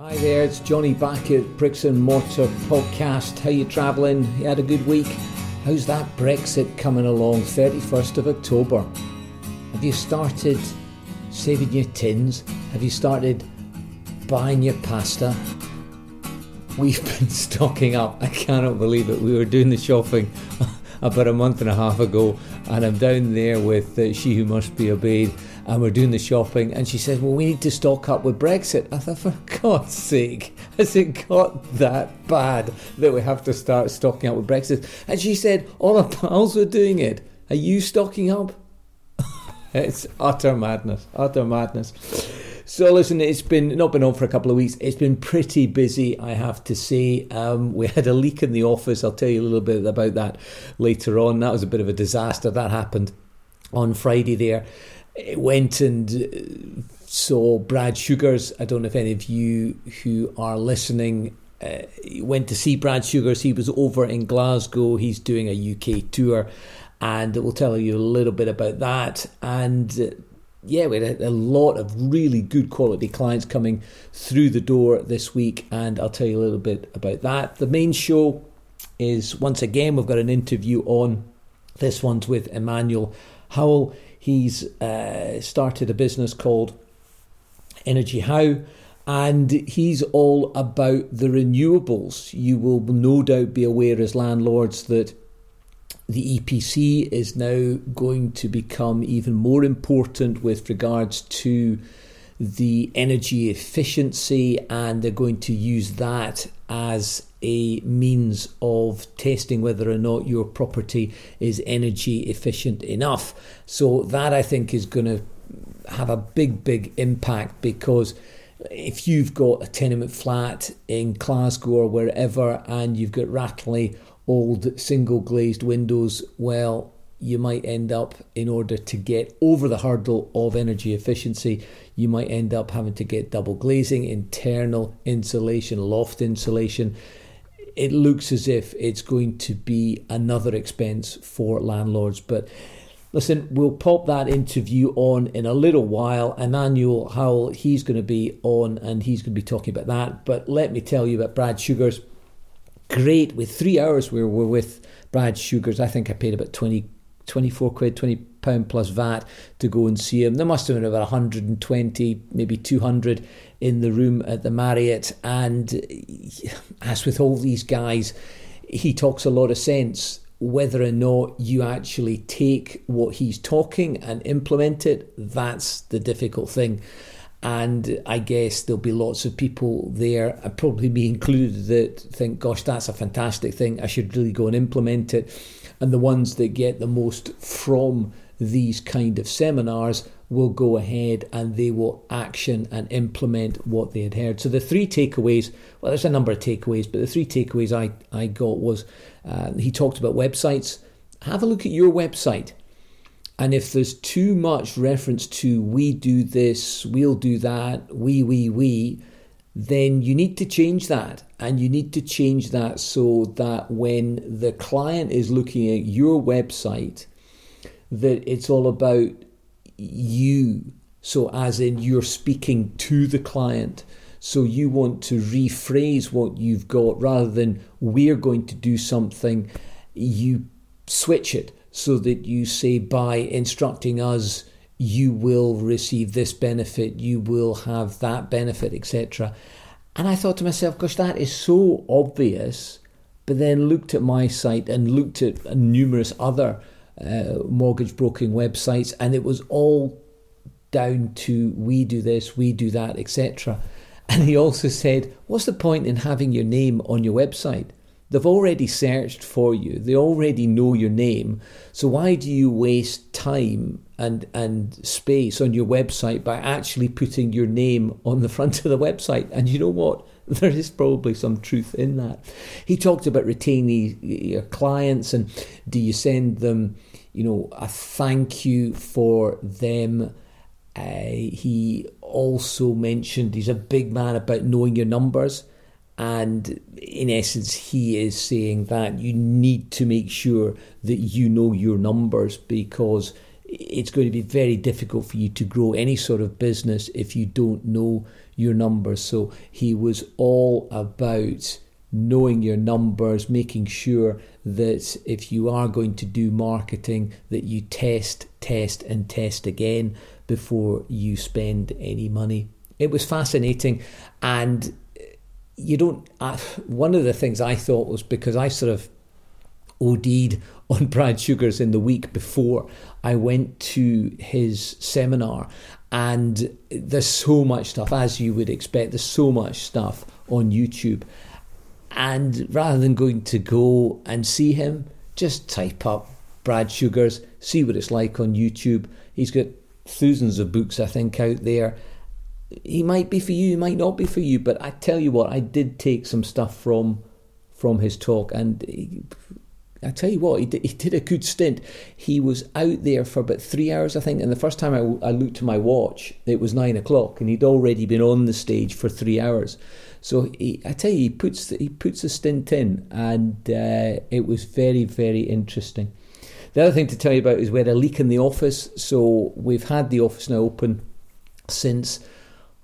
Hi there, it's Johnny back at Bricks and Mortar podcast. How you travelling? You had a good week? How's that Brexit coming along? 31st of October. Have you started saving your tins? Have you started buying your pasta? We've been stocking up. I cannot believe it. We were doing the shopping about a month and a half ago, and I'm down there with uh, She Who Must Be Obeyed and we're doing the shopping. And she says, Well, we need to stock up with Brexit. I thought, For God's sake, has it got that bad that we have to start stocking up with Brexit? And she said, All our pals are doing it. Are you stocking up? it's utter madness, utter madness. So listen, it's been not been on for a couple of weeks. It's been pretty busy, I have to say. Um, we had a leak in the office. I'll tell you a little bit about that later on. That was a bit of a disaster. That happened on Friday there went and uh, saw Brad Sugars. I don't know if any of you who are listening uh, went to see Brad Sugars. He was over in Glasgow. He's doing a UK tour, and we'll tell you a little bit about that. And uh, yeah, we had a lot of really good quality clients coming through the door this week, and I'll tell you a little bit about that. The main show is once again we've got an interview on. This one's with Emanuel Howell. He's uh, started a business called Energy How, and he's all about the renewables. You will no doubt be aware as landlords that the EPC is now going to become even more important with regards to the energy efficiency, and they're going to use that as a means of testing whether or not your property is energy efficient enough. So, that I think is going to have a big, big impact because if you've got a tenement flat in Glasgow or wherever and you've got rattly old single glazed windows, well, you might end up, in order to get over the hurdle of energy efficiency, you might end up having to get double glazing, internal insulation, loft insulation. It looks as if it's going to be another expense for landlords. But listen, we'll pop that interview on in a little while. Emanuel Howell, he's going to be on and he's going to be talking about that. But let me tell you about Brad Sugars. Great. With three hours, we were with Brad Sugars. I think I paid about 20 24 quid, 20 plus VAT to go and see him. There must have been about 120, maybe 200 in the room at the Marriott. And as with all these guys, he talks a lot of sense. Whether or not you actually take what he's talking and implement it, that's the difficult thing. And I guess there'll be lots of people there, uh, probably me included, that think, gosh, that's a fantastic thing. I should really go and implement it and the ones that get the most from these kind of seminars will go ahead and they will action and implement what they had heard. So the three takeaways, well, there's a number of takeaways, but the three takeaways I, I got was uh, he talked about websites. Have a look at your website. And if there's too much reference to we do this, we'll do that, we, we, we, then you need to change that. And you need to change that so that when the client is looking at your website, that it's all about you. So, as in you're speaking to the client. So, you want to rephrase what you've got rather than we're going to do something, you switch it so that you say, by instructing us, you will receive this benefit, you will have that benefit, etc. And I thought to myself, gosh, that is so obvious. But then looked at my site and looked at numerous other uh, mortgage broking websites, and it was all down to we do this, we do that, etc. And he also said, What's the point in having your name on your website? They've already searched for you. They already know your name. So why do you waste time and and space on your website by actually putting your name on the front of the website? And you know what? There is probably some truth in that. He talked about retaining your clients and do you send them, you know, a thank you for them. Uh, he also mentioned he's a big man about knowing your numbers and in essence, he is saying that you need to make sure that you know your numbers because it's going to be very difficult for you to grow any sort of business if you don't know your numbers. So he was all about knowing your numbers, making sure that if you are going to do marketing, that you test, test, and test again before you spend any money. It was fascinating, and you don't. Uh, one of the things I thought was because I sort of OD'd on Brad Sugars in the week before I went to his seminar, and there's so much stuff, as you would expect, there's so much stuff on YouTube. And rather than going to go and see him, just type up Brad Sugars, see what it's like on YouTube. He's got thousands of books, I think, out there. He might be for you, he might not be for you, but I tell you what, I did take some stuff from from his talk, and I tell you what, he did, he did a good stint. He was out there for about three hours, I think. And the first time I, I looked at my watch, it was nine o'clock, and he'd already been on the stage for three hours. So he, I tell you, he puts he puts a stint in, and uh, it was very very interesting. The other thing to tell you about is we had a leak in the office. So we've had the office now open since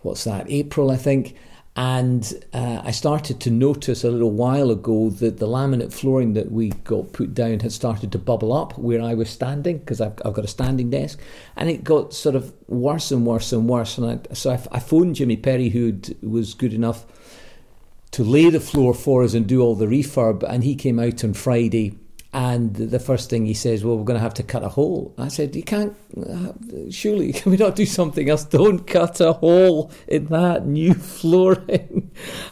what's that April, I think. And uh, I started to notice a little while ago that the laminate flooring that we got put down had started to bubble up where I was standing because I've, I've, got a standing desk. And it got sort of worse and worse and worse. And I, so I, I phoned Jimmy Perry, who was good enough to lay the floor for us and do all the refurb. And he came out on Friday and the first thing he says, well, we're going to have to cut a hole. I said, you can't, uh, surely, can we not do something else? Don't cut a hole in that new flooring.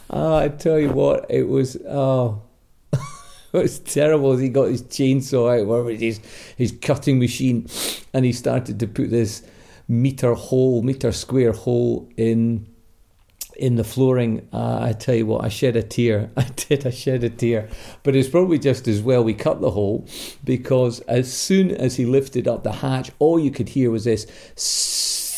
oh, I tell you what, it was, oh, it was terrible he got his chainsaw out, whatever it is, his cutting machine, and he started to put this meter hole, meter square hole in in the flooring, uh, I tell you what, I shed a tear. I did, I shed a tear. But it's probably just as well we cut the hole because as soon as he lifted up the hatch, all you could hear was this.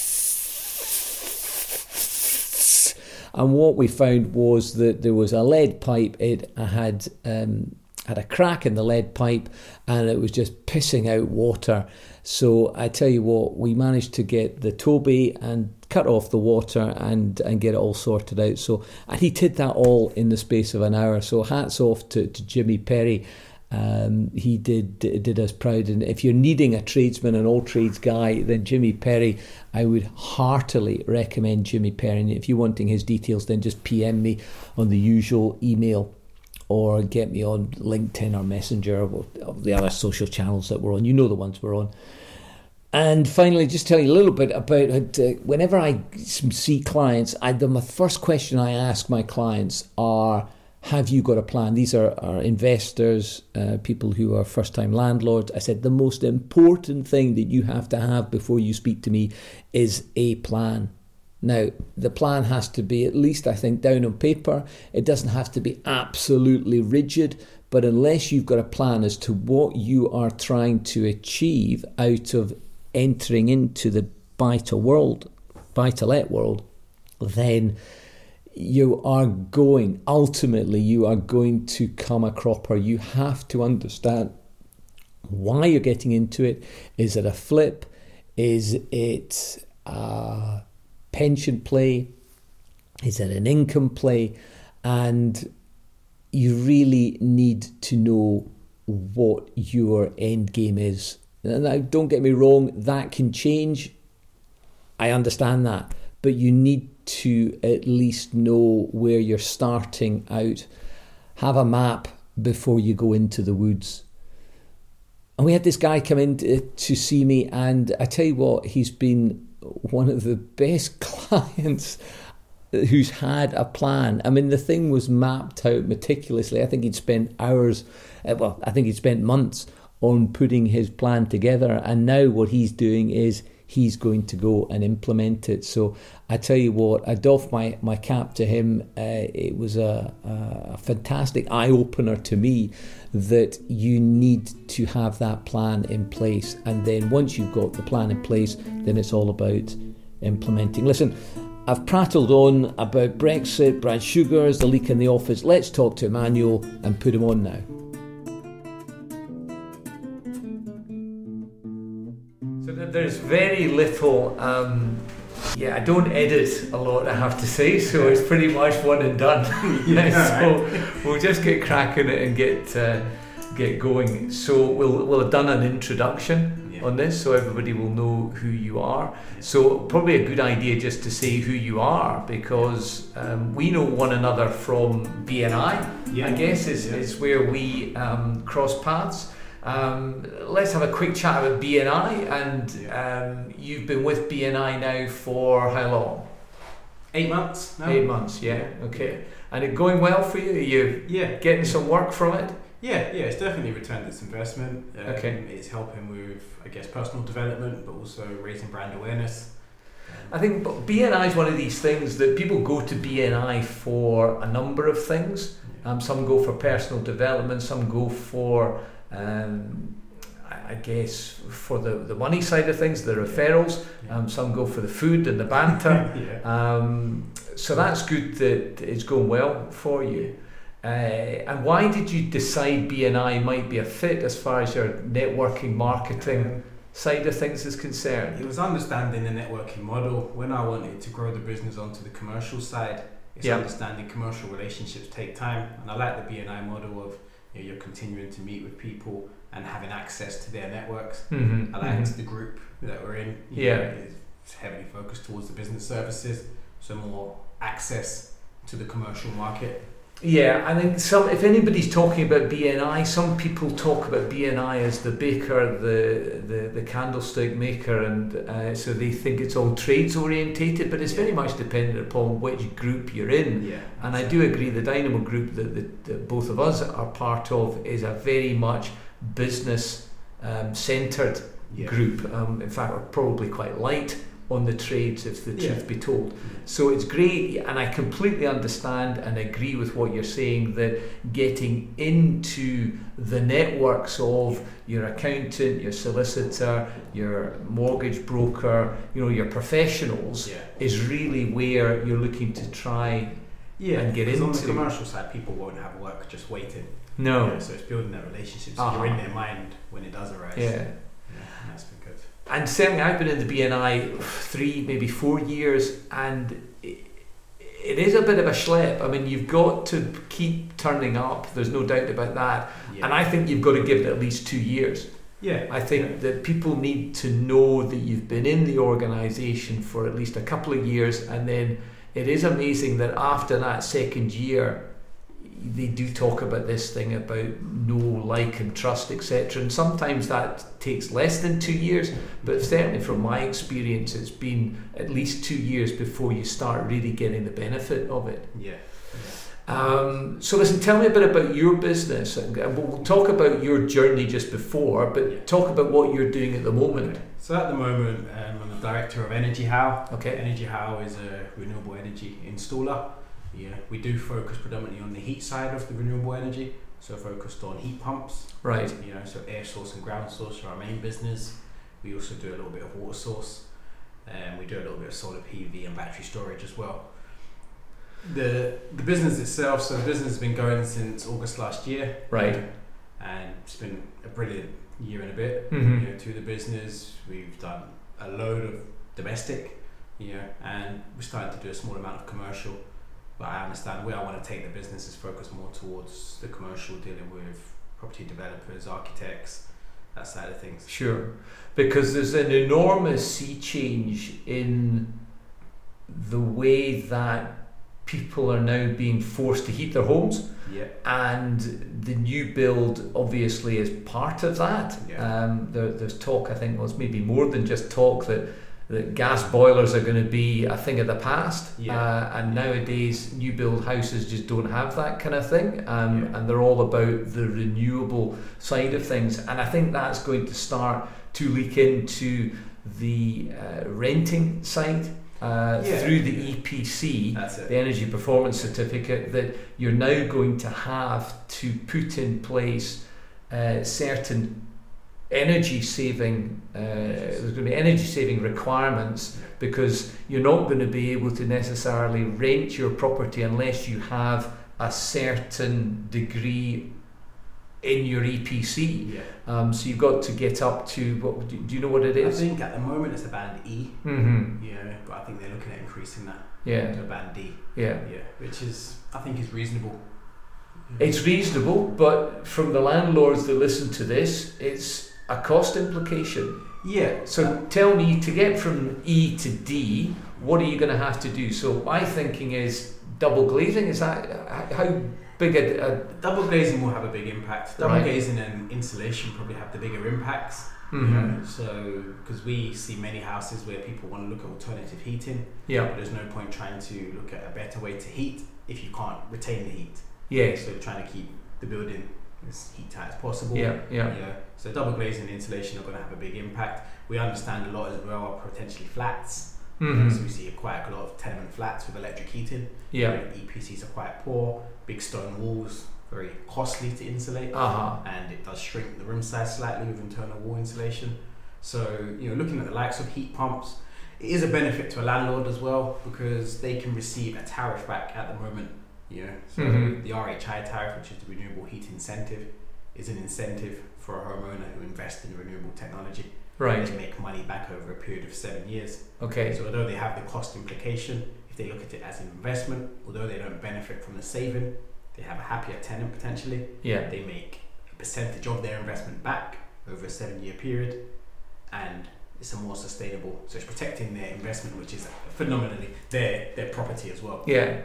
And what we found was that there was a lead pipe. It had um, had a crack in the lead pipe, and it was just pissing out water. So I tell you what, we managed to get the Toby and cut off the water and and get it all sorted out. So and he did that all in the space of an hour. So hats off to, to Jimmy Perry. Um, he did did us proud. And if you're needing a tradesman, an all trades guy, then Jimmy Perry, I would heartily recommend Jimmy Perry. And if you're wanting his details, then just PM me on the usual email or get me on LinkedIn or Messenger or the other social channels that we're on. You know the ones we're on. And finally, just tell you a little bit about uh, whenever I see clients, I, the first question I ask my clients are, have you got a plan? These are, are investors, uh, people who are first time landlords. I said, the most important thing that you have to have before you speak to me is a plan. Now, the plan has to be, at least I think, down on paper. It doesn't have to be absolutely rigid, but unless you've got a plan as to what you are trying to achieve out of entering into the buy to world, buy to let world, then you are going, ultimately, you are going to come a cropper. You have to understand why you're getting into it. Is it a flip? Is it a pension play? Is it an income play? And you really need to know what your end game is now, don't get me wrong, that can change. I understand that. But you need to at least know where you're starting out. Have a map before you go into the woods. And we had this guy come in to, to see me, and I tell you what, he's been one of the best clients who's had a plan. I mean, the thing was mapped out meticulously. I think he'd spent hours, uh, well, I think he'd spent months on putting his plan together. And now what he's doing is he's going to go and implement it. So I tell you what, I doff my, my cap to him. Uh, it was a, a fantastic eye opener to me that you need to have that plan in place. And then once you've got the plan in place, then it's all about implementing. Listen, I've prattled on about Brexit, Brad Sugars, the leak in the office. Let's talk to Emanuel and put him on now. There's very little um, Yeah, I don't edit a lot, I have to say, so it's pretty much one and done. Yeah, so we'll just get cracking it and get uh, get going. So we'll we'll have done an introduction Yeah. on this, so everybody will know who you are. So probably a good idea just to say who you are because um, we know one another from BNI. Yeah. I guess is, Yeah. is where we um, cross paths. Um, let's have a quick chat about BNI, and um, you've been with BNI now for how long? Eight months now. Eight months, yeah. Okay, and it going well for you? Are you Yeah. getting some work from it? Yeah, yeah, it's definitely returned its investment. Um, Okay. It's helping with, I guess, personal development, but also raising brand awareness. I think BNI is one of these things that people go to BNI for a number of things. Um, some go for personal development, some go for, um, I I guess, for the, the money side of things, the referrals. Yeah. Um, some go for the food and the banter. yeah. um, so that's good that it's going well for you. Uh, and why did you decide BNI might be a fit as far as your networking marketing side of things is concerned? It was understanding the networking model. When I wanted to grow the business onto the commercial side, it's Yeah. understanding commercial relationships take time. And I like the BNI model of you know, you're continuing to meet with people and having access to their networks. Mm-hmm. I like the group that we're in. Yeah. know, It's heavily focused towards the business services, so more access to the commercial market. Yeah, I think some. If anybody's talking about BNI, some people talk about BNI as the baker, the the, the candlestick maker, and uh, so they think it's all trades orientated. But it's very much dependent upon which group you're in. Yeah. And I do agree the Dynamo group that, that, that both of us are part of is a very much business um, centered Yeah. group. Um, in fact, we're probably quite light on the trades, if the Yeah. truth be told. So it's great, and I completely understand and agree with what you're saying that getting into the networks of your accountant, your solicitor, your mortgage broker, you know, your professionals Yeah. is really where you're looking to try. Yeah, and get 'cause on the commercial side, people won't have work just waiting. No. So it's building that relationship. So Uh-huh. you're in their mind when it does arise. Yeah, and that's been good. And certainly, I've been in the BNI three, maybe four years, and it, it is a bit of a schlep. I mean, you've got to keep turning up. There's no doubt about that. Yeah. And I think you've got to give it at least two years. yeah. I think that people need to know that you've been in the organisation for at least a couple of years, and then it is amazing that after that second year, they do talk about this thing about know, like, and trust, etc. And sometimes that takes less than two years, but certainly from my experience, it's been at least two years before you start really getting the benefit of it. Yeah. Um, so listen, tell me a bit about your business, and we'll we'll talk about your journey just before, but Yeah. talk about what you're doing at the moment. So at the moment, um, I'm the director of Energy How. Okay. Energy How is a renewable energy installer. Yeah, we do focus predominantly on the heat side of the renewable energy. So focused on heat pumps. Right. You know, so air source and ground source are our main business. We also do a little bit of water source. And we do a little bit of solar PV and battery storage as well. The the business itself, so the business has been going since August last year. Right. And it's been a brilliant year and a bit. Mhm. You know, to the business, we've done a load of domestic, you know, and we're starting to do a small amount of commercial. But I understand where I want to take the business is focus more towards the commercial, dealing with property developers, architects, that side of things. Sure. Because there's an enormous sea change in the way that people are now being forced to heat their homes. Yeah. and the new build obviously is part of that. Yeah. Um, there, there's talk, I think, well, it's maybe more than just talk that that gas boilers are going to be a thing of the past. Yeah. Uh, and nowadays, new build houses just don't have that kind of thing, um, Yeah. and they're all about the renewable side of things. And I think that's going to start to leak into the uh, renting side. Uh, Yeah. through the EPC, the energy performance certificate that you're now going to have to put in place uh, certain energy saving uh, there's going to be energy saving requirements because you're not going to be able to necessarily rent your property unless you have a certain degree in your EPC. Yeah. Um, so you've got to get up to what? Do, do you know what it is? I think at the moment it's a band E. Mm-hmm. Yeah, but I think they're looking at increasing that Yeah, to a band D. yeah. Yeah, which is I think is reasonable. It's reasonable, but from the landlords that listen to this, it's a cost implication. Yeah. So tell me to get from E to D, what are you going to have to do? So my thinking is double glazing. Is that how big a, a Double glazing will have a big impact. Double Right. glazing and insulation probably have the bigger impacts. Mhm. know. So, because we see many houses where people want to look at alternative heating, yeah but there's no point trying to look at a better way to heat if you can't retain the heat. yes So, trying to keep the building as heat tight as possible. yeah yeah Yeah. So double glazing and insulation are going to have a big impact. We understand a lot as well are potentially flats. Mhm. So we see quite a lot of tenement flats with electric heating. yeah where EPCs are quite poor. Big stone walls, very costly to insulate, uh-huh and it does shrink the room size slightly with internal wall insulation. So you know, looking at the likes of heat pumps, it is a benefit to a landlord as well because they can receive a tariff back at the moment. You know, so Mhm. the RHI tariff, which is the renewable heat incentive, is an incentive for a homeowner who invests in renewable technology. right They make money back over a period of seven years. okay So although they have the cost implication, if they look at it as an investment, although they don't benefit from the saving, they have a happier tenant potentially. yeah They make a percentage of their investment back over a seven-year period, and it's a more sustainable. So it's protecting their investment, which is phenomenally their their property as well. yeah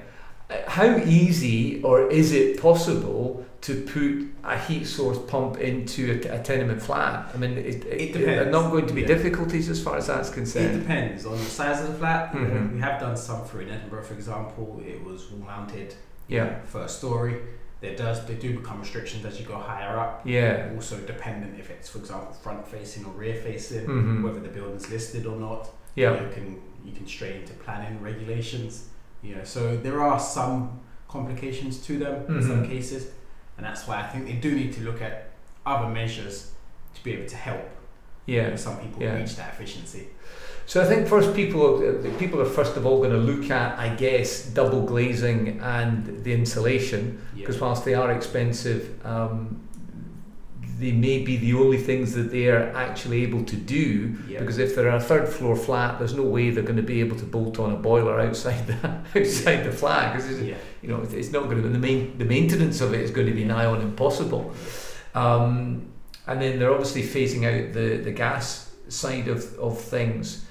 how easy or is it possible to put a heat source pump into a, tenement flat? I mean, it, It Are depends. not going to be Yeah. difficulties as far as that's concerned. It depends on the size of the flat. Know, Mhm. we have done some for in Edinburgh, for example. It was wall mounted, Yeah, first story. There does they do become restrictions as you go higher up. yeah. Also dependent if it's, for example, front facing or rear facing, Mhm. whether the building's listed or not. Yeah. You can you can stray into planning regulations. You know, so there are some complications to them in some Mhm. cases, and that's why I think they do need to look at other measures to be able to help you Yeah. know, some people Yeah. reach that efficiency. So I think first people uh, the people are first of all going to look at, I guess, double glazing and the insulation Yeah. because whilst they are expensive, um, they may be the only things that they are actually able to do. Yeah. Because if they're a third floor flat, there's no way they're going to be able to bolt on a boiler outside the outside the flat because yeah. you know it's- it's not going to the main the maintenance of it is going to be nigh on impossible. Um, and then they're obviously phasing out the, the gas side of, of things.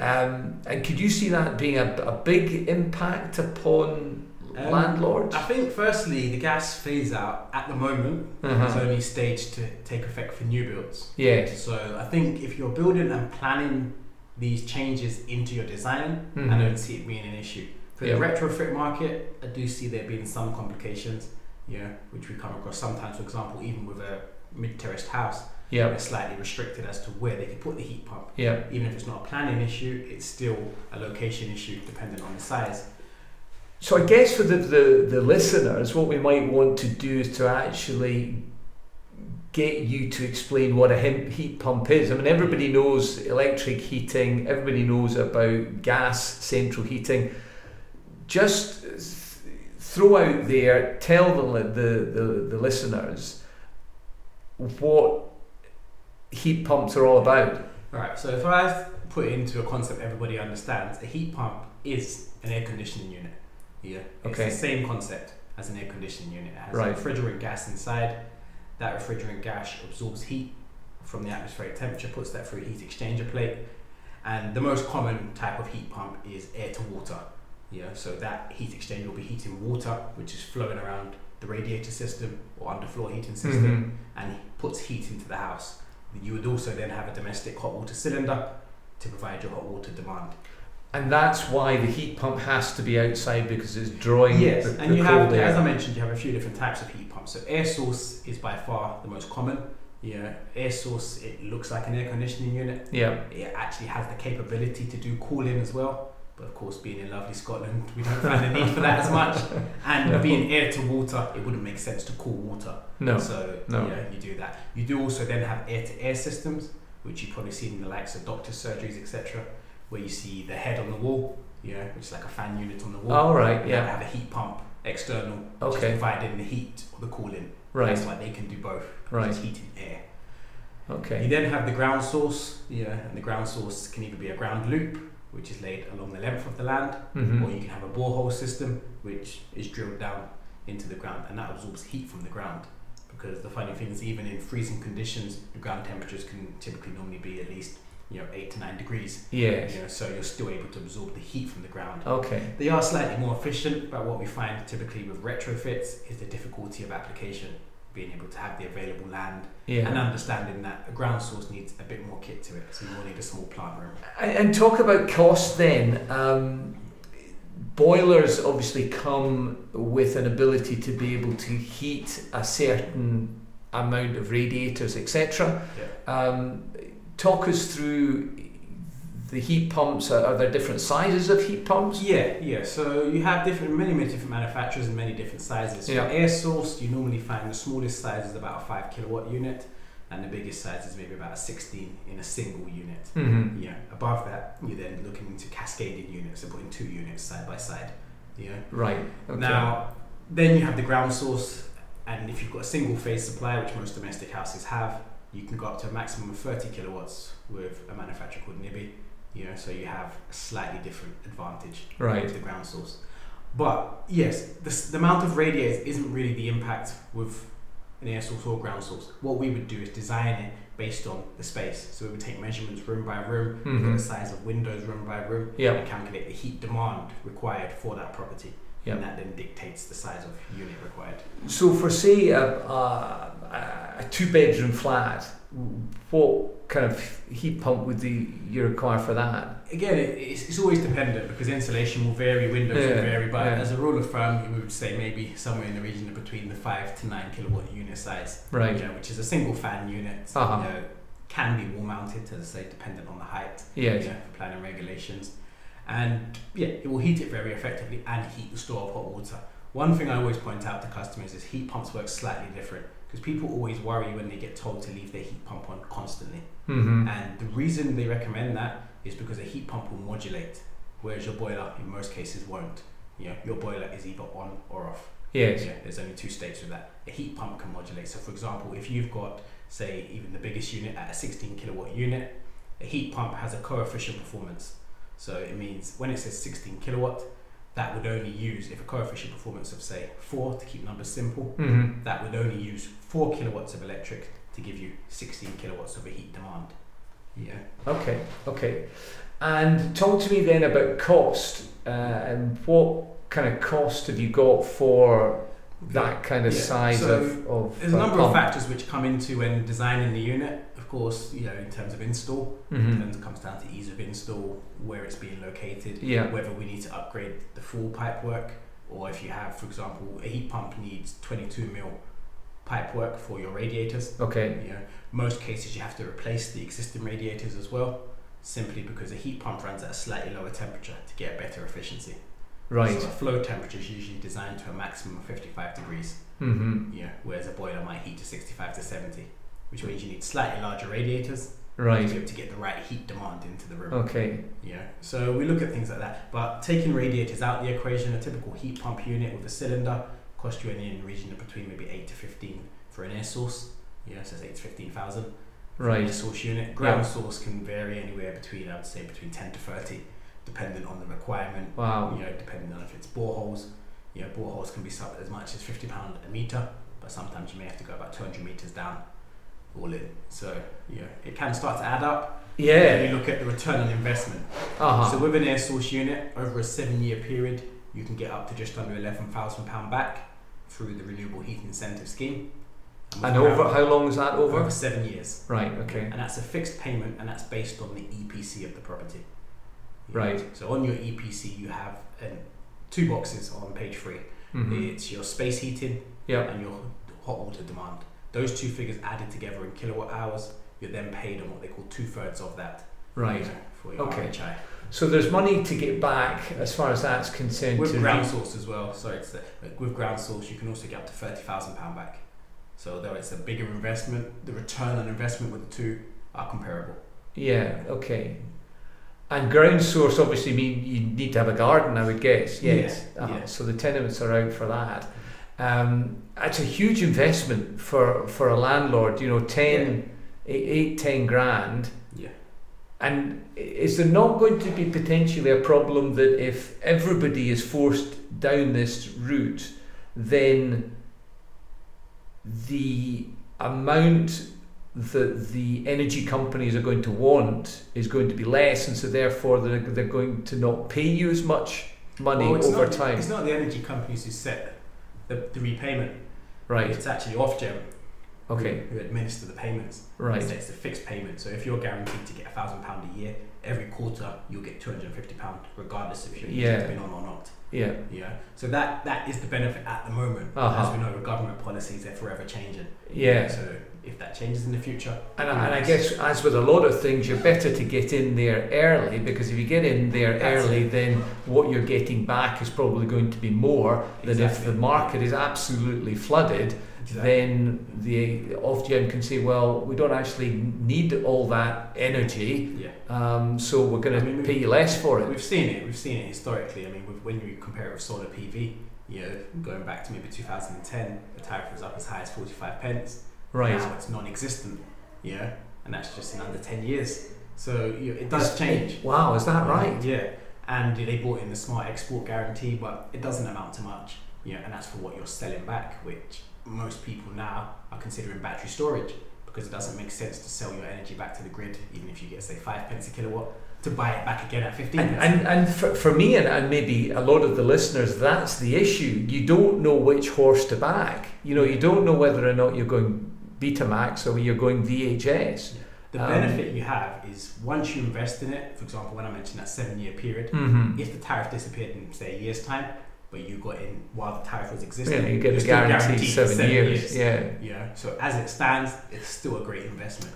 Um, and could you see that being a, a big impact upon Um, landlords? I think firstly the gas phase out at the moment Uh-huh. is only staged to take effect for new builds. Yeah. So I think if you're building and planning these changes into your design, I Mhm. don't see it being an issue. For Yeah. the retrofit market, I do see there being some complications, yeah, which we come across sometimes. For example, even with a mid-terraced house, Yeah. they're slightly restricted as to where they can put the heat pump. Yeah. Even if it's not a planning issue, it's still a location issue depending on the size. So I guess for the, the, the listeners, what we might want to do is to actually get you to explain what a heat pump is. I mean, everybody knows electric heating, everybody knows about gas central heating. Just th- throw out there, tell the, the, the, the listeners what heat pumps are all about. All right. So if I put into a concept everybody understands, a heat pump is an air conditioning unit. Yeah. It's Okay. the same concept as an air conditioning unit. It has Right. a refrigerant gas inside. That refrigerant gas absorbs heat from the atmospheric temperature, puts that through a heat exchanger plate. And the most common type of heat pump is air to water. Yeah, so that heat exchanger will be heating water, which is flowing around the radiator system or underfloor heating system, Mhm. and puts heat into the house. You would also then have a domestic hot water cylinder to provide your hot water demand. And that's why the heat pump has to be outside because it's drawing Yes, the, and the you have, air. as I mentioned, you have a few different types of heat pumps. So air source is by far the most common. Yeah, air source it looks like an air conditioning unit. yeah. It actually has the capability to do cooling as well. But of course, being in lovely Scotland, we don't find the need for that as much. And No. being air to water, it wouldn't make sense to cool water. No. So no. yeah, you do that. You do also then have air to air systems, which you've probably seen in the likes of doctor surgeries, etc., where you see the head on the wall, yeah, which is like a fan unit on the wall. All right. You Yeah. have a heat pump external, which Okay. is providing the heat or the cooling. Right. That's why they can do both. Right. It's heat and air. Okay. You then have the ground source, yeah, and the ground source can either be a ground loop, which is laid along the length of the land, or hmm you can have a borehole system, which is drilled down into the ground, and that absorbs heat from the ground. Because the funny thing is, even in freezing conditions, the ground temperatures can typically normally be at least you know eight to nine degrees. Yeah. You know, so you're still able to absorb the heat from the ground. Okay. They are slightly more efficient, but what we find typically with retrofits is the difficulty of application, being able to have the available land Yeah. and understanding that a ground source needs a bit more kit to it, so you will need a small plant room. And, and talk about cost then. Um, boilers obviously come with an ability to be able to heat a certain amount of radiators, etc. Um, talk us through the heat pumps. Are, are there different sizes of heat pumps? Yeah, yeah. So you have different, many, many different manufacturers and many different sizes. Yeah. For air source, you normally find the smallest size is about a five kilowatt unit, and the biggest size is maybe about a 16 in a single unit. Mm-hmm. Yeah. Above that, you're then looking into cascading units, so putting two units side by side. Yeah. Right. Okay. Now, then you have the ground source, and if you've got a single phase supply, which most domestic houses have, you can go up to a maximum of 30 kilowatts with a manufacturer called NIBE. You know, so you have a slightly different advantage Right. to the ground source. But yes, the, the amount of radiators isn't really the impact with an air source or ground source. What we would do is design it based on the space. So we would take measurements room by room, Mhm. the size of windows room by room, Yeah. and calculate the heat demand required for that property. Yeah. And that then dictates the size of unit required. So for say a, a, a two bedroom flat, what kind of heat pump would the, you require for that? Again, it, it's, it's always dependent because insulation will vary, windows Yeah, will vary, but yeah. as a rule of thumb, we would say maybe somewhere in the region of between the 5 to 9 kilowatt unit size, Right. which is a single fan unit. Uh-huh. You know, can be wall mounted, as I say, dependent on the height, Yes. you know, for planning regulations. And yeah, it will heat it very effectively and heat the store of hot water. One thing I always point out to customers is heat pumps work slightly different because people always worry when they get told to leave their heat pump on constantly. Mm-hmm. And the reason they recommend that is because a heat pump will modulate, whereas your boiler in most cases won't. You know, your boiler is either on or off. Yes. Yeah, there's only two states with that. A heat pump can modulate. So, for example, if you've got, say, even the biggest unit at a 16 kilowatt unit, a heat pump has a coefficient performance. So it means when it says 16 kilowatt, that would only use if a coefficient performance of say four to keep numbers simple. Mm-hmm. That would only use four kilowatts of electric to give you 16 kilowatts of a heat demand. Yeah. Okay, okay. And talk to me then about cost. Uh, and what kind of cost have you got for that kind of Yeah, size so of, of There's a number of factors which come into when designing the unit. Course, you know, in terms of install, Mhm. and it comes down to ease of install, where it's being located, Yeah. whether we need to upgrade the full pipe work, or if you have, for example, a heat pump needs 22 mil pipe work for your radiators. Okay. You know, most cases you have to replace the existing radiators as well, simply because a heat pump runs at a slightly lower temperature to get better efficiency. Right. So a flow temperature is usually designed to a maximum of 55 degrees. Mm-hmm. Yeah, whereas a boiler might heat to 65 to 70, which means you need slightly larger radiators to be Right. able to get the right heat demand into the room. Okay. Yeah, so we look at things like that. But taking radiators out the equation, a typical heat pump unit with a cylinder cost you in the region of between maybe 8 to 15 for an air source. Yeah, so it's 8 to 15,000 for an air Right. source unit. Ground source can vary anywhere between, I would say, between 10 to 30, depending on the requirement Wow. you know, depending on if it's boreholes. You know, boreholes can be as much as fifty pound a meter, but sometimes you may have to go about two hundred meters down, all in. So yeah, it can start to add up. When Yeah. you look at the return on investment. Uh-huh. So with an air source unit, over a seven-year period, you can get up to just under eleven thousand pound back through the renewable heat incentive scheme. with and over how long is that over? over seven years. Right. Okay. And that's a fixed payment, and that's based on the EPC of the property. Right. So on your EPC, you have um, two boxes on page three. Mhm. It's your space heating Yeah. and your hot water demand. Those two figures added together in kilowatt hours, you're then paid on what they call two thirds of that. Right. For your Okay. RHI. So there's money to get back as far as that's concerned. With ground re- source as well, say, but with ground source, you can also get up to thirty thousand pound back. So though it's a bigger investment, the return on investment with the two are comparable. Yeah. Okay. And ground source obviously mean you need to have a garden, I would guess. Yes. Yeah, Uh-huh. yeah. So the tenements are out for that. Um, it's a huge investment for, for a landlord. You know, 10, eight, eight, 10 grand. Yeah. And is there not going to be potentially a problem that if everybody is forced down this route, then the amount that the energy companies are going to want is going to be less, and so therefore they're, they're going to not pay you as much money Well, over not, time. It's not the energy companies who set the, the repayment. Right. It's actually Ofgem Okay. who administer the payments. Right. It's, it's a fixed payment. So if you're guaranteed to get a thousand pound a year, every quarter you'll get two hundred and fifty pound, regardless if your Yeah. yeah. been on or not. Yeah. Yeah. So that that is the benefit at the moment. Uh-huh. As we know, government policies they're forever changing. Yeah. So if that changes in the future, And I, and I guess, as with a lot of things, you're better to get in there early because if you get in there That's early, then what you're getting back is probably going to be more than if the market is absolutely flooded. Then the Ofgem can say, well, we don't actually need all that energy, yeah. um, so we're going I to pay you less for it. We've seen it. We've seen it historically. I mean, with, when you compare it with solar PV, you know, going back to maybe 2010, the tariff was up as high as 45 pence. Right. Now it's non-existent. Yeah, and that's just in under 10 years. So you know, it does Is- change. Wow, is that right? Yeah, and they brought in the smart export guarantee, but it doesn't amount to much. Yeah, and that's for what you're selling back, which most people now are considering battery storage because it doesn't make sense to sell your energy back to the grid, even if you get say five pence a kilowatt, to buy it back again at 15 And, and, and for, for me and, and maybe a lot of the listeners, that's the issue. You don't know which horse to back. You know, you don't know whether or not you're going Betamax or you're going VHS. The Um, benefit you have is once you invest in it, for example, when I mentioned that seven year period, Mm-hmm. if the tariff disappeared in, say, a year's time, but you got in while the tariff was existing, Yeah, you get the guaranteed for seven, years. Yeah. Yeah, so as it stands, it's still a great investment.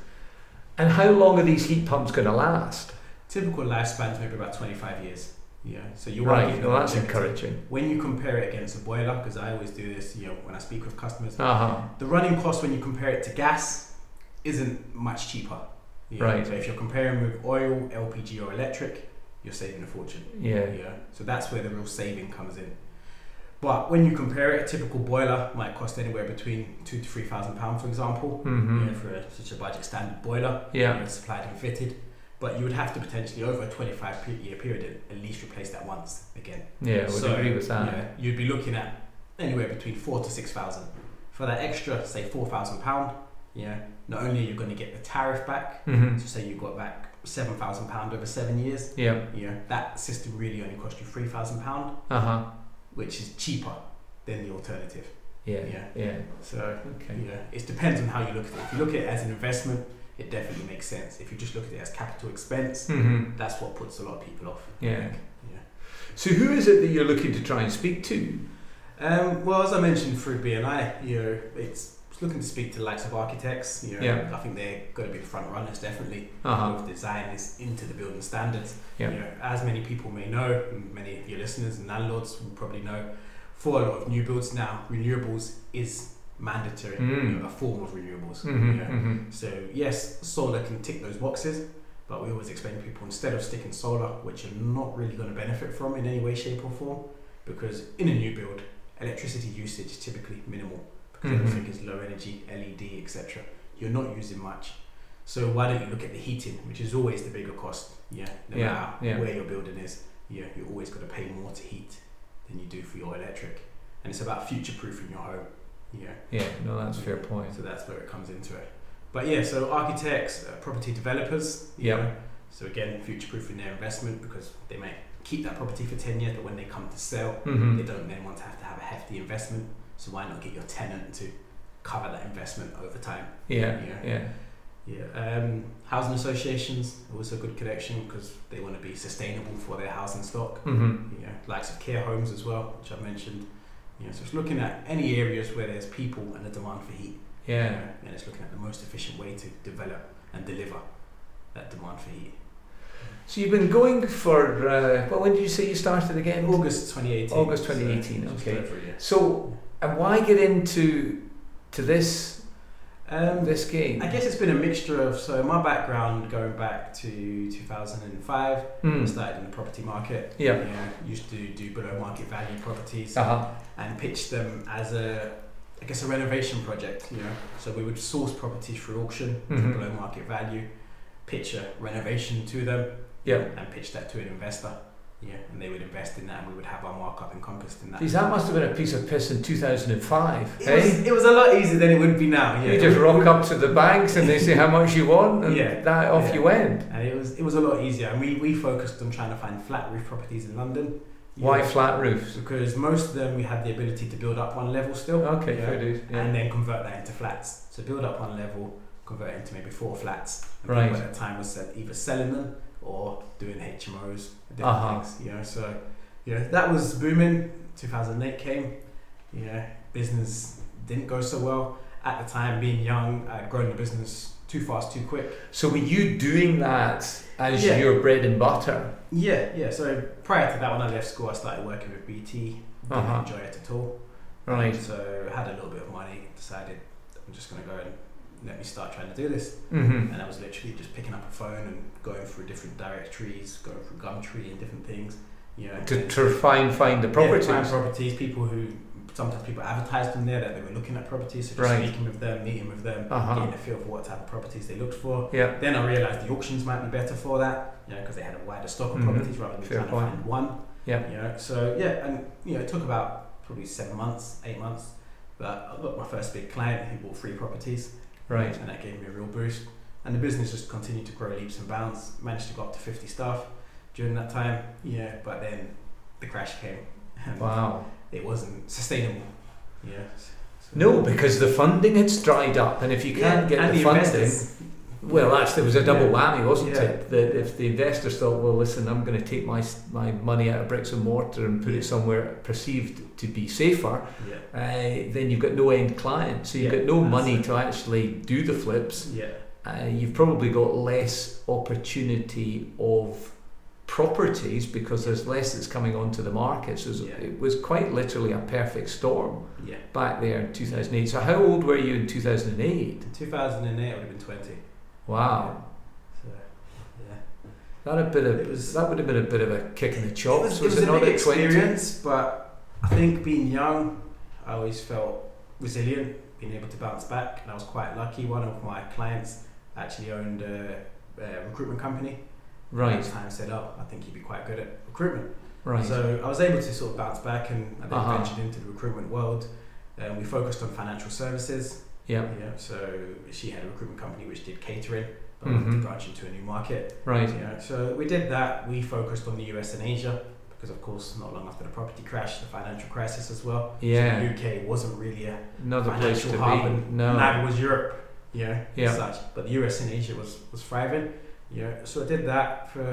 And how long are these heat pumps going to last? Typical lifespan's maybe about 25 years. Yeah, so you Right. Well, that's encouraging. When you compare it against a boiler, because I always do this, you know, when I speak with customers, Uh huh. the running cost when you compare it to gas isn't much cheaper. Yeah, Right. So if you're comparing with oil, LPG, or electric, you're saving a fortune. Yeah. Yeah. So that's where the real saving comes in. But when you compare it, a typical boiler might cost anywhere between two to three thousand pounds, for example, Mm-hmm. yeah, for a, such a budget standard boiler, Yeah. you know, supplied and fitted. But you would have to potentially, over a 25 year period, at least replace that once again. Yeah, I would So, agree with that. Yeah, you'd be looking at anywhere between four to six thousand for that extra, say four thousand pound. Yeah, not only are you going to get the tariff back, Mm-hmm. so say you got back seven thousand pound over seven years. Yeah. Yeah, that system really only cost you three thousand pound, Uh huh. which is cheaper than the alternative. Yeah. Yeah. Yeah. So Okay. yeah, it depends on how you look at it. If you look at it as an investment, it definitely makes sense. If you just look at it as capital expense, Mm-hmm. that's what puts a lot of people off. Yeah. Yeah. So who is it that you're looking to try and speak to? Um, well, as I mentioned through BNI, you know, it's looking to speak to the likes of architects. You know, Yeah. I think they're going to be the front runners, definitely. Uh huh. With design is into the building standards. Yeah. You know, as many people may know, many of your listeners and landlords will probably know, for a lot of new builds now, renewables is mandatory. Mm. You know, a form of renewables. Mm-hmm. Yeah. Mm-hmm. So yes, solar can tick those boxes, but we always explain to people instead of sticking solar, which you're not really going to benefit from in any way, shape, or form, because in a new build, electricity usage is typically minimal because Mhm. everything is low energy, LED, etc. You're not using much. So why don't you look at the heating, which is always the bigger cost? Yeah, no Yeah, matter yeah. where your building is, yeah, you're always going to pay more to heat than you do for your electric, and it's about future-proofing your home. Yeah. Yeah. No, that's a fair point. So that's where it comes into it. But yeah, so architects, uh, property developers, know, so again, future proofing their investment because they may keep that property for 10 years, but when they come to sell, Mm-hmm. they don't then want to have to have a hefty investment. So why not get your tenant to cover that investment over time? Yeah. Yeah. Yeah. Yeah. Um, housing associations, also a good connection because they want to be sustainable for their housing stock. Mm-hmm. Yeah, likes of care homes as well, which I've mentioned. Yeah, so it's looking at any areas where there's people and a demand for heat. Yeah. and it's looking at the most efficient way to develop and deliver that demand for heat. So you've been going for uh, well, when did you say you started again? August 2018. August 2018, just okay. over a year. So and why get into to this? Um, this game? I guess it's been a mixture of so my background going back to 2005. I Mm. started in the property market. Yeah. You know, used to do below market value properties Uh-huh. and pitch them as a, I guess, a renovation project. You know, so we would source properties through auction Mhm. below market value, pitch a renovation to them, Yeah. and pitch that to an investor. Yeah, and they would invest in that, and we would have our markup encompassed in that. Geez, that must have been a piece of piss in 2005, It eh? was, it was a lot easier than it would be now. Yeah, You just rock up to the banks and they say how much you want, and Yeah. that off Yeah. you went. and it was it was a lot easier. And we, we focused on trying to find flat roof properties in London. Why flat roofs? Because most of them we had the ability to build up one level still. Okay, fair dues. Yeah. and then convert that into flats. So build up one level, convert it into maybe four flats. And Right. people at the time was either selling them or doing HMOs, different Uh-huh. things. You know, so yeah, that was booming. 2008 came. You know, business didn't go so well at the time. Being young, I'd grown the business too fast, too quick. So were you doing that as Yeah. your bread and butter? Yeah, yeah. So prior to that, when I left school, I started working with BT. Didn't Uh-huh. enjoy it at all. Right. So I had a little bit of money. Decided I'm just going to go and let me start trying to do this. Mm-hmm. And I was literally just picking up a phone and going through different directories, going through Gumtree and different things. You know, To, to find find the yeah, properties. find properties. People who sometimes people advertised on there that they were looking at properties. So just Right. speaking with them, meeting with them, Uh-huh. getting a feel for what type of properties they looked for. Yeah. Then I realised the auctions might be better for that, you know, because they had a wider stock of Mhm. properties rather than Fair trying point. to find one. Yeah. You know, so yeah, and you know, it took about probably seven months, eight months. But I got my first big client who bought three properties. Right. And that gave me a real boost. And the business just continued to grow leaps and bounds. Managed to go up to 50 staff during that time. Yeah, but then the crash came. And Wow. It wasn't sustainable. Yeah. So- No, because the funding had dried up, and if you can't Yeah, get and the, funding. Well, that's there was a double Yeah. whammy, wasn't Yeah. it? That if the investors thought, well, listen, I'm going to take my my money out of bricks and mortar and put it somewhere perceived to be safer, Yeah. uh, then you've got no end client, so you've got no money it. to actually do the flips. Yeah. Uh, you've probably got less opportunity of properties because there's less that's coming onto the market. So it was- Yeah. it was quite literally a perfect storm Yeah. back there in 2008. So how old were you in 2008? In 2008, I would have been 20. Wow. So, yeah. That a bit of It was- that would have been a bit of a kick in the chops. It was, was, it was a big at 20? experience, but I think being young, I always felt resilient, being able to bounce back, and I was quite lucky. One of my clients actually owned a, a recruitment company. At Right, the time set up, I think he'd be quite good at recruitment. right. So I was able to sort of bounce back, and I then Uh-huh. ventured into the recruitment world. Um, we focused on financial services. Yeah, Yeah, so she had a recruitment company which did catering, but Mhm. wanted to branch into a new market. right. Yeah, so we did that. We focused on the US and Asia because, of course, not long after the property crash, the financial crisis as well. Yeah. So the UK wasn't really a Another place to financial hub, be. and No. neither was Europe. Yeah, Yeah. such. But the US and Asia was was thriving. Yeah, so I did that for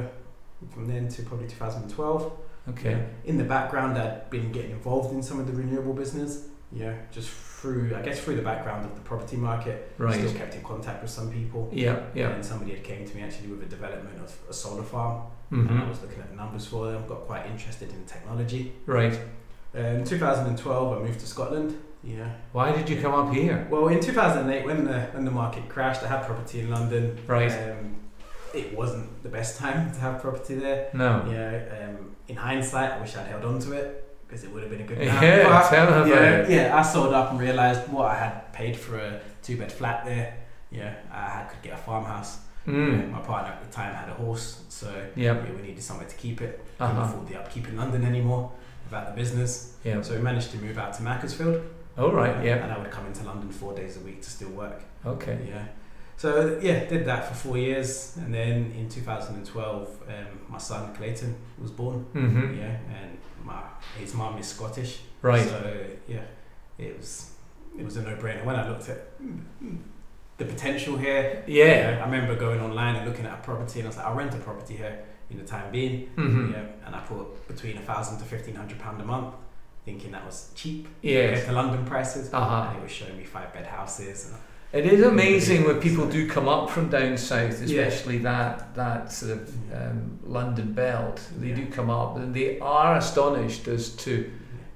from then to probably 2012. Okay. In the background, I'd been getting involved in some of the renewable business. Yeah, just through I guess through the background of the property market. Right. Still kept in contact with some people. Yeah, yeah. And somebody had came to me actually with a development of a solar farm, and I was looking at the numbers for them. Got quite interested in technology. Right. In 2012, I moved to Scotland. Yeah. Why did you come up here? Well, in 2008, when the when the market crashed, I had property in London. Right. Um, it wasn't the best time to have property there. No. Yeah. Um, in hindsight, I wish I'd held on to it because it would have been a good. Yeah, time. But, tell about yeah, it. yeah. I sold up and realised what I had paid for a two bed flat there. Yeah, I could get a farmhouse. Yeah, Mm. my partner at the time had a horse, so Yeah. yeah, we needed somewhere to keep it. Couldn't Uh-huh. afford the upkeep in London anymore without the business. Yeah. So we managed to move out to Macclesfield. All right. Uh, Yeah. And I would come into London four days a week to still work. Okay. Yeah. So yeah, did that for four years, and then in 2012, um, my son Clayton was born. Mm-hmm. Yeah, and my his mum is Scottish. Right. So yeah, it was it was a no-brainer when I looked at the potential here. Yeah. I remember going online and looking at a property, and I was like, I'll rent a property here in the time being. Mm-hmm. Yeah, and I put between a thousand to fifteen hundred pound a month, thinking that was cheap Yeah. compared to London prices. Uh-huh. And it was showing me five bed houses. And It is amazing when people do come up from down south, Yeah. especially that that sort of um, London belt. They Yeah. do come up and they are astonished as to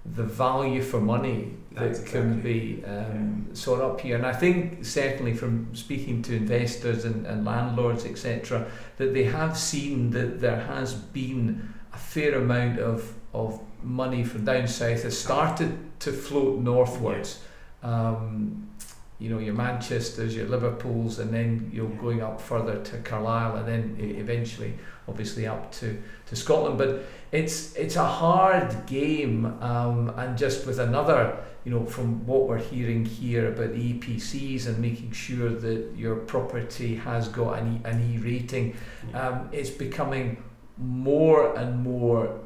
the value for money that can exactly- be um, sought up here. And I think certainly from speaking to investors and, and landlords, etc., that they have seen that there has been a fair amount of, of money from down south has started to float northwards. Um, you know, your Manchester's, your Liverpool's, and then you're going up further to Carlisle, and then eventually, obviously, up to, to Scotland. But it's it's a hard game, um, and just with another, you know, from what we're hearing here about the EPCs and making sure that your property has got an E, an e rating, um, it's becoming more and more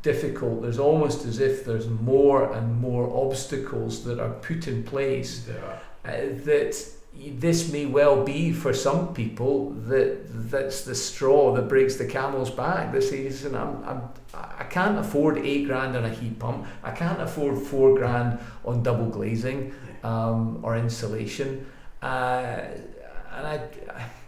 difficult. There's almost as if there's more and more obstacles that are put in place uh, that this may well be for some people that that's the straw that breaks the camel's back. Say, listen, I'm, I'm, I can't afford eight grand on a heat pump. I can't afford four grand on double glazing um, or insulation. Uh, and I,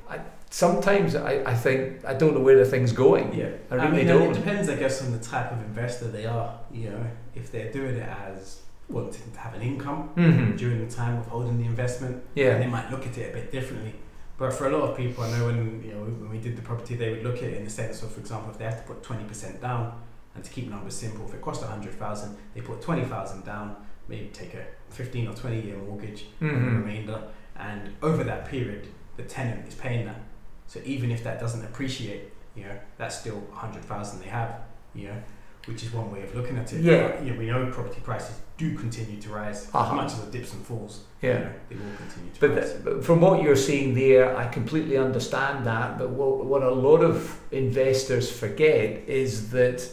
I, sometimes I, I think I don't know where the thing's going. Yeah, I really mean, don't. It depends, I guess, on the type of investor they are. You know, if they're doing it as wanting to have an income Mm-hmm. during the time of holding the investment, Yeah. and they might look at it a bit differently. But for a lot of people, I know when you know when we did the property, they would look at it in the sense of, for example, if they have to put twenty percent down, and to keep numbers simple, if it cost a hundred thousand, they put twenty thousand down, maybe take a fifteen or twenty year mortgage, on the Mhm. remainder, and over that period, the tenant is paying that. So even if that doesn't appreciate, you know, that's still a hundred thousand they have, you know, which is one way of looking at it. Yeah. But, you know, we know property prices do continue to rise Uh-huh. as much as the dips and falls. Yeah. You know, they will continue to But, rise. but from what you're saying there, I completely understand that. But what, what a lot of investors forget is that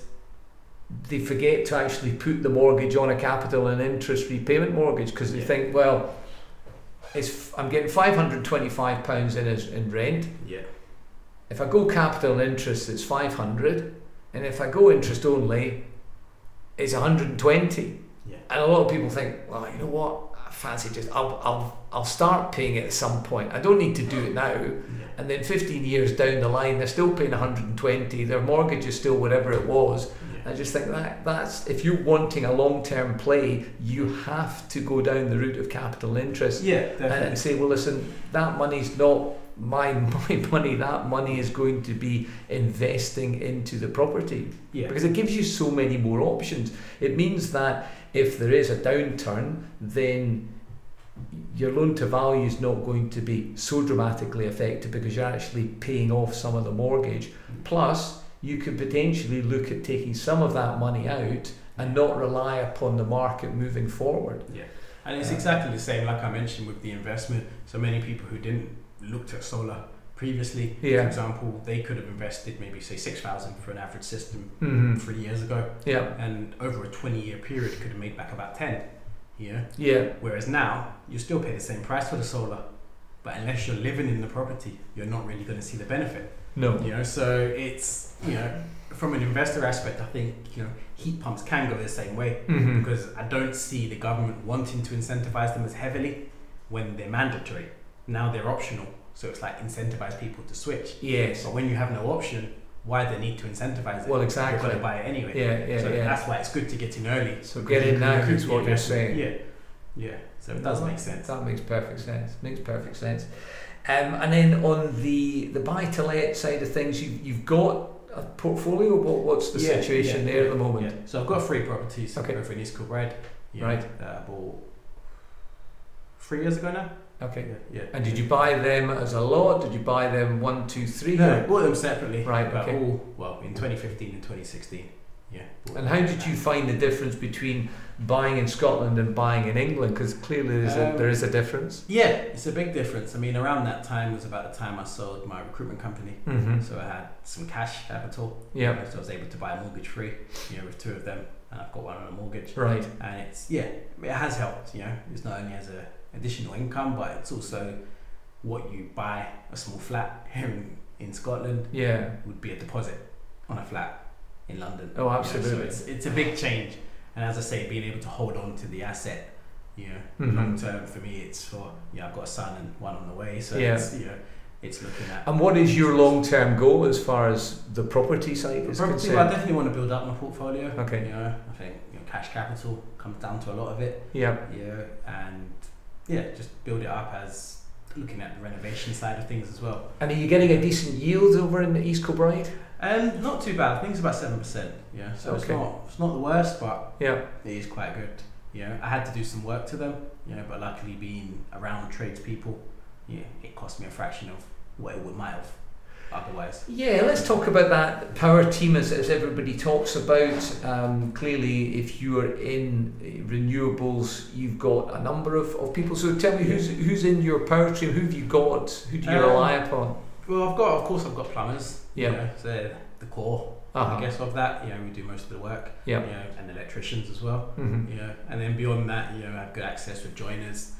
they forget to actually put the mortgage on a capital and interest repayment mortgage because they Yeah. think, well, it's I'm getting five hundred twenty-five pounds in as in rent. yeah. If I go capital and interest, it's five hundred, and if I go interest only, it's one hundred and twenty. Yeah. And a lot of people think, well, you know what? I fancy just I'll I'll I'll start paying it at some point. I don't need to do it now. Yeah. And then 15 years down the line, they're still paying 120. Their mortgage is still whatever it was. Yeah. I just think that that's if you're wanting a long-term play, you have to go down the route of capital interest Yeah, definitely. and say, well, listen, that money's not my my money. That money is going to be investing into the property yeah. because it gives you so many more options. It means that if there is a downturn, then your loan to value is not going to be so dramatically affected because you're actually paying off some of the mortgage. Plus, you could potentially look at taking some of that money out and not rely upon the market moving forward. Yeah. And it's exactly the same, like I mentioned, with the investment. So many people who didn't looked at solar previously, for example, they could have invested maybe say six thousand for an average system Mm-hmm. three years ago, Yeah, and over a twenty-year period could have made back about ten. Yeah. yeah, Whereas now you still pay the same price for the solar, but unless you're living in the property, you're not really going to see the benefit. no, You know, so it's you know from an investor aspect, I think you know heat pumps can go the same way mm-hmm. because I don't see the government wanting to incentivize them as heavily when they're mandatory. Now they're optional, so it's like incentivize people to switch. yes, But when you have no option, why the need to incentivize it? Well, exactly. You're exactly. going to buy it anyway. yeah, yeah, so yeah. that's why it's good to get in early. So get in now is what you're saying. Yeah, yeah. So it does No, make sense. That makes perfect sense. Makes perfect sense. Um, and then on the the buy to let side of things, you've you've got a portfolio. What, what's the Yeah, situation yeah, there yeah, at the moment? So I've got three properties Okay. over in East Kilbride. Yeah, Right. That I bought three years ago now. Okay. Yeah. yeah. And did you buy them as a lot? Did you buy them one, two, three? No, I bought them separately. Right, But okay. all well in 2015 and 2016. Yeah. And how did you find the difference between buying in Scotland and buying in England? Because clearly there's a, Um, there is a difference. Yeah, it's a big difference. I mean, around that time was about the time I sold my recruitment company. Mm-hmm. So I had some cash capital. Yeah. you know, So I was able to buy a mortgage free, you know, with two of them, and I've got one on a mortgage. Right. And it's yeah, it has helped. You know, it's not only as a additional income, but it's also what you buy a small flat here in, in Scotland Yeah. would be a deposit on a flat in London. Oh, You know, absolutely. so it's it's a big change. And as I say, being able to hold on to the asset, you know, Mhm. long term for me, it's for know I've got a son and one on the way, so Yeah. it's you know it's looking at. And what is your long term goal as far as the property side is Property, concerned? well, I definitely want to build up my portfolio. Okay. You know, I think you know, cash capital comes down to a lot of it. yeah. Yeah, and yeah, just build it up as looking at the renovation side of things as well. And are you getting a decent yield over in East Kilbride? Um, not too bad. I think it's about seven percent. Yeah, so it's not it's not the worst, but Yeah. it is quite good. You know, I had to do some work to them. You know, but luckily being around tradespeople, yeah, it cost me a fraction of what it would might have otherwise. Yeah, let's talk about that power team as, as everybody talks about. Um, clearly, if you are in uh, renewables, you've got a number of, of people. So tell me, who's who's in your power team? Who have you got? Who do you Um, rely upon? Well, I've got, of course, I've got plumbers. Yeah. You know, so they're the core, Uh-huh. I guess, of that. You know, we do most of the work. Yeah. You know, and electricians as well. hmm you know, and then beyond that, you know, I have good access with joiners,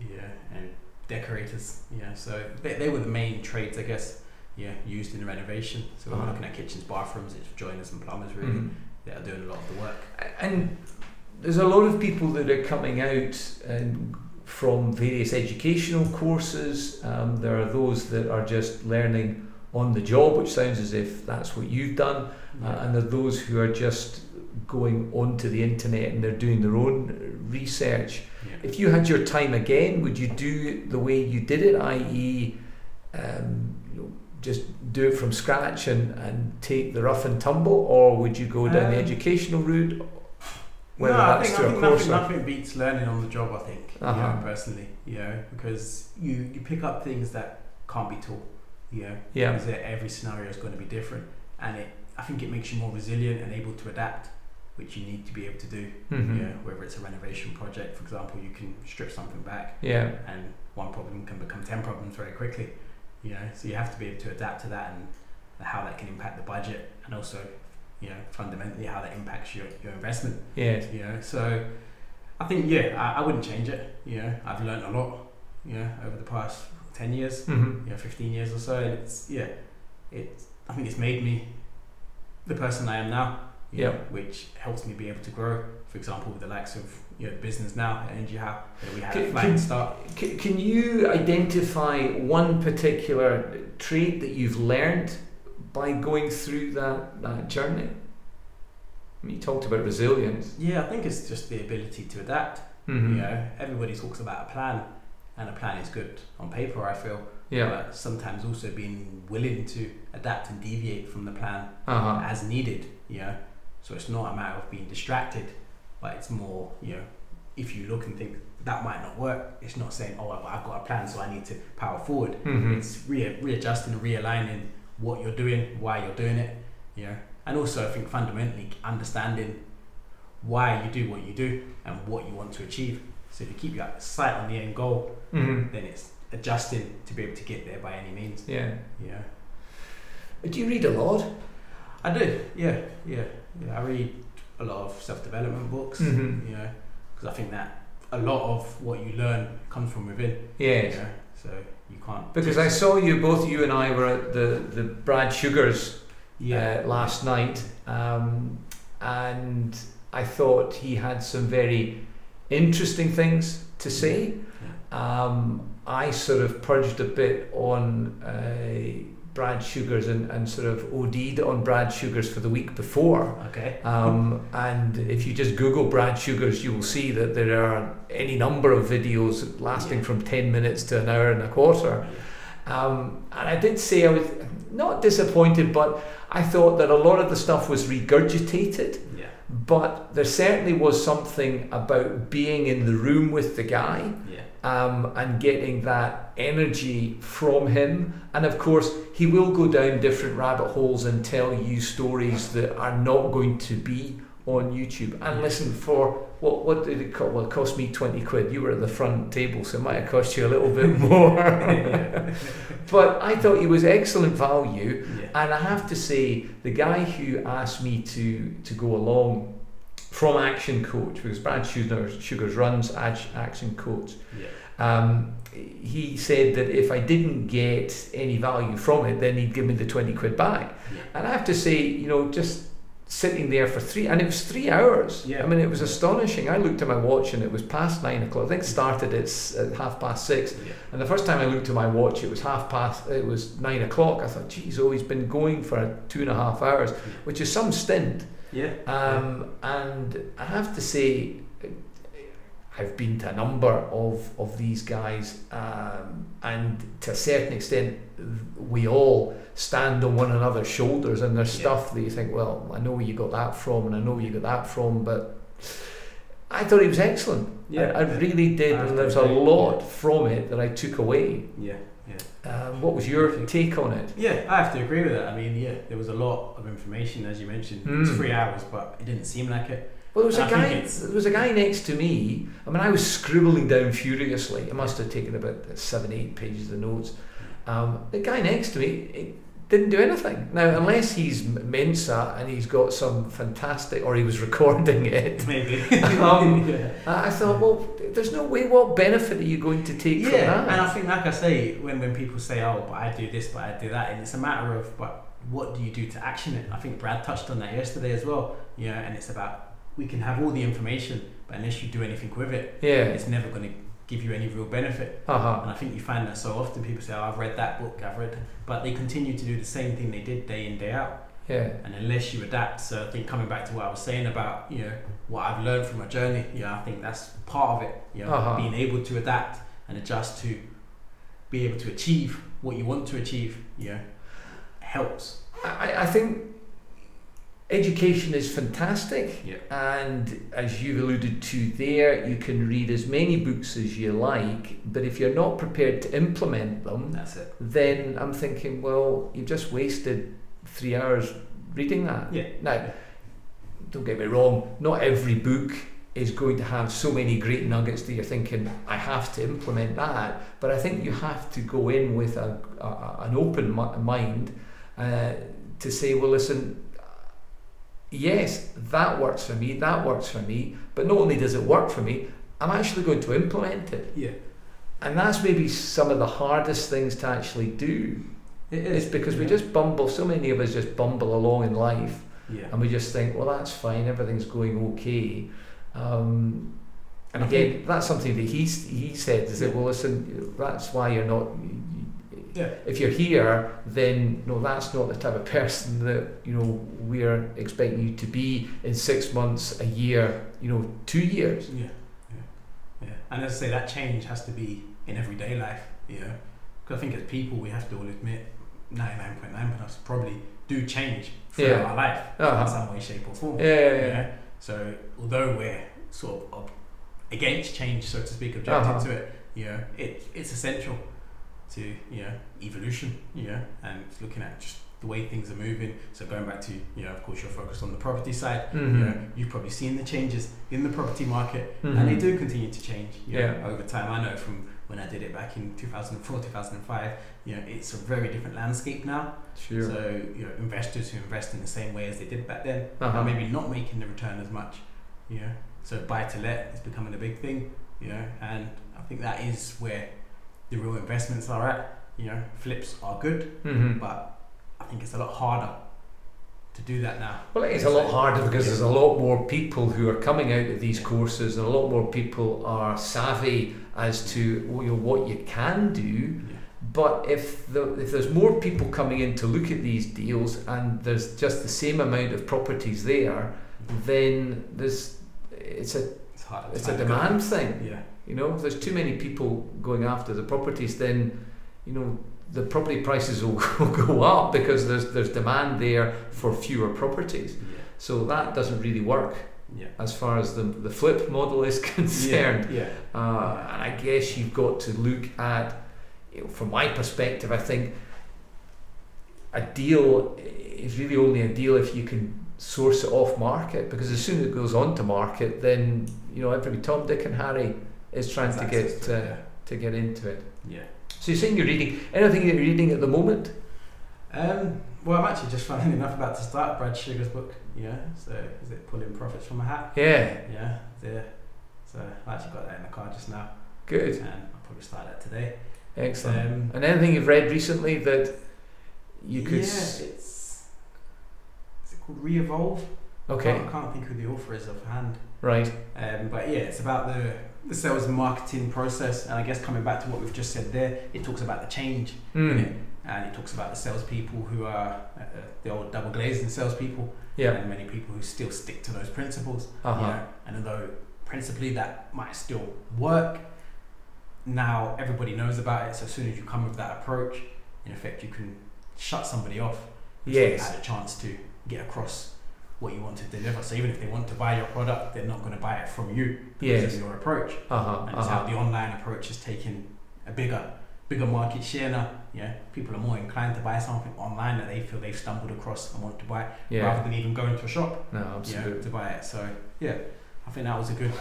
yeah, and decorators, yeah. So they, they were the main trades, I guess, yeah, used in the renovation. So Uh-huh. we're looking at kitchens, bathrooms, it's joiners and plumbers really Mhm. that are doing a lot of the work. And there's a lot of people that are coming out and from various educational courses. Um, there are those that are just learning on the job, which sounds as if that's what you've done. Uh, and there are those who are just going onto the internet and they're doing their own research. yeah. If you had your time again, would you do the way you did it, i.e., um, just do it from scratch and, and take the rough and tumble, or would you go down the Um, educational route? Whether no, I that's think, through I a think course nothing, nothing beats learning on the job. I think, Uh-huh. know, personally, you know, because you you pick up things that can't be taught, you know, yeah, because every scenario is going to be different, and it I think it makes you more resilient and able to adapt, which you need to be able to do. Mhm. Yeah, whether it's a renovation project, for example, you can strip something back, yeah, and one problem can become ten problems very quickly. You know, so you have to be able to adapt to that and how that can impact the budget, and also, you know, fundamentally how that impacts your, your investment. yeah. You know, so I think yeah, I, I wouldn't change it. You know, I've learned a lot. You know, over the past ten years, Mhm. you know, fifteen years or so, and it's yeah, it I think it's made me the person I am now. Yeah. know, which helps me be able to grow. For example, with the likes of you know business now, Energy Hub, where we had Can- a flying can- start. Can you identify one particular trait that you've learned by going through that, that journey? I mean, you talked about resilience. Yeah, I think it's just the ability to adapt. Mhm. You know, everybody talks about a plan, and a plan is good on paper. I feel, Yeah. but sometimes also being willing to adapt and deviate from the plan Uh-huh. as needed. You know, so it's not a matter of being distracted, but it's more you know, if you look and think that might not work, it's not saying oh I've I've got a plan so I need to power forward. Mhm. It's re- readjusting and realigning what you're doing, why you're doing it. You know, and also I think fundamentally understanding why you do what you do and what you want to achieve. So if you keep your sight on the end goal, Mhm. then it's adjusting to be able to get there by any means. Yeah. Yeah. Do you read a lot? I do, yeah, yeah, yeah. I read a lot of self-development books, Mhm. you know, because I think that a lot of what you learn comes from within. Yes. You know? So you can't. Because I saw you, both you and I were at the, the Brad Sugars yeah, uh, last night, um, and I thought he had some very interesting things to say. Um, I sort of purged a bit on uh, Brad Sugars and, and sort of OD'd on Brad Sugars for the week before. okay. Um, and if you just Google Brad Sugars, you will see that there are any number of videos lasting Yeah. from 10 minutes to an hour and a quarter. Um, and I did say I was not disappointed, but I thought that a lot of the stuff was regurgitated. Yeah, But there certainly was something about being in the room with the guy yeah, um, and getting that energy from him. And of course, he will go down different rabbit holes and tell you stories that are not going to be on YouTube. And listen, for what what did it cost? Well, it cost me twenty quid. You were at the front table, so it might have cost you a little bit more. but I thought he was excellent value. yeah. And I have to say, the guy who asked me to to go along from Action Coach, because Brad Sugars, Sugars runs Action Coach, yeah. um, he said that if I didn't get any value from it, then he'd give me the 20 quid back. yeah. And I have to say, you know, just sitting there for three, and it was three hours. Yeah. I mean, it was astonishing. I looked at my watch and it was past nine o'clock. I think it started at, at half past six. Yeah. And the first time I looked at my watch, it was half past, it was nine o'clock. I thought, geez, oh, he's been going for two and a half hours, which is some stint. Yeah. Um, and I have to say, I've been to a number of, of these guys, um, and to a certain extent, we all stand on one another's shoulders, and there's Yeah. stuff that you think, well, I know where you got that from, and I know where you got that from, but I thought he was excellent. Yeah. I, I really did, I and there's a lot yeah. from it that I took away. Yeah. Um, what was your take on it? Yeah, I have to agree with that. I mean, yeah, there was a lot of information, as you mentioned. It was Mm. three hours, but it didn't seem like it. Well, there was a I guy. There was a guy next to me. I mean, I was scribbling down furiously. I must have taken about seven, eight pages of notes. Um, the guy next to me it didn't do anything. Now, unless he's Mensa and he's got some fantastic, or he was recording it. Maybe. Um, yeah. I thought, well, there's no way. What benefit are you going to take from Yeah, that? and I think, like I say, when, when people say, "Oh, but I do this, but I do that," and it's a matter of, but what do you do to action it? I think Brad touched on that yesterday as well. You know, and it's about we can have all the information, but unless you do anything with it, yeah. it's never going to give you any real benefit. Uh huh. And I think you find that so often people say, "Oh, I've read that book, I've read," but they continue to do the same thing they did day in day out. Yeah. And unless you adapt, so I think coming back to what I was saying about you know what I've learned from my journey, yeah, I think that's part of it. You know, Uh-huh. being able to adapt and adjust to be able to achieve what you want to achieve. Yeah, helps. I, I think education is fantastic. Yeah. And as you've alluded to there, you can read as many books as you like, but if you're not prepared to implement them, That's it. then I'm thinking, well, you've just wasted three hours reading that. Yeah. Now, don't get me wrong, not every book is going to have so many great nuggets that you're thinking, I have to implement that. But I think you have to go in with a, a, an open mind uh, to say, well, listen, yes, that works for me, that works for me, but not only does it work for me, I'm actually going to implement it. Yeah, And that's maybe some of the hardest things to actually do. it It's is because we just bumble, so many of us just bumble along in life yeah. and we just think, well, that's fine, everything's going okay. Um, and again, that's something that he he said. Is that well, listen, that's why you're not. Yeah. If you're here, then no, that's not the type of person that you know we're expecting you to be in six months, a year, you know, two years. Yeah, yeah, yeah. And as I say, that change has to be in everyday life. You know, because I think as people, we have to all admit, ninety-nine point nine us probably do change throughout Yeah. our life Uh-huh. in some way, shape, or form. Yeah, yeah, you yeah. know? So although we're sort of against change, so to speak, objective Uh-huh. to it, you know, it it's essential to you know evolution. You know, and looking at just the way things are moving. So going back to you know, of course, you're focused on the property side. You Mhm. know, you've probably seen the changes in the property market, and they Mhm. do continue to change. You know, Yeah. over time. I know from when I did it back in 2004, 2005. You know, it's a very different landscape now. Sure. So you know, investors who invest in the same way as they did back then Uh-huh. are maybe not making the return as much. You know, so buy to let is becoming a big thing. You know, and I think that is where the real investments are at. You know, flips are good, Mhm. but I think it's a lot harder to do that now. Well, it's a lot harder because there's a lot more people who are coming out of these courses, and a lot more people are savvy as to you know, what you can do. Yeah. But if the, if there's more people coming in to look at these deals, and there's just the same amount of properties there, then there's it's a It's it's a demand thing. Yeah. You know, if there's too many people going after the properties, then you know the property prices will, go up because there's there's demand there for fewer properties. Yeah. So that doesn't really work Yeah. as far as the, the flip model is concerned. Yeah. Uh, and I guess you've got to look at, you know, from my perspective, I think a deal is really only a deal if you can source it off market because as soon as it goes on to market, then you know everybody, Tom, Dick, and Harry is trying to get uh, it, to get into it. yeah. So you're saying you're reading anything that you're reading at the moment? Um, well, I'm actually just finding enough about to start Brad Sugar's book. Yeah. So is it pulling profits from a hat? Yeah, Yeah. The, so I actually got that in the car just now, good, and I'll probably start that today. excellent. Um, and anything you've read recently that you could? Yeah, s- it's. Is it called Re-Evolve. Okay. I can't think who the author is offhand. Right. Um, but yeah, it's about the, the sales and marketing process. And I guess coming back to what we've just said there, it talks about the change in Mm. it. And it talks about the salespeople who are uh, uh, the old double glazing salespeople, Yeah. and many people who still stick to those principles. Uh-huh. you know, and although principally that might still work, now everybody knows about it. So as soon as you come with that approach, in effect, you can shut somebody off. Yes. Had a chance to get across what you want to deliver. So even if they want to buy your product, they're not going to buy it from you because Yes. of your approach. Uh-huh. And it's how Uh-huh. the online approach is taking a bigger, bigger market share now. Yeah, people are more inclined to buy something online that they feel they've stumbled across and want to buy, Yeah. rather than even going to a shop No, you know, absolutely. to buy it. So yeah, I think that was a good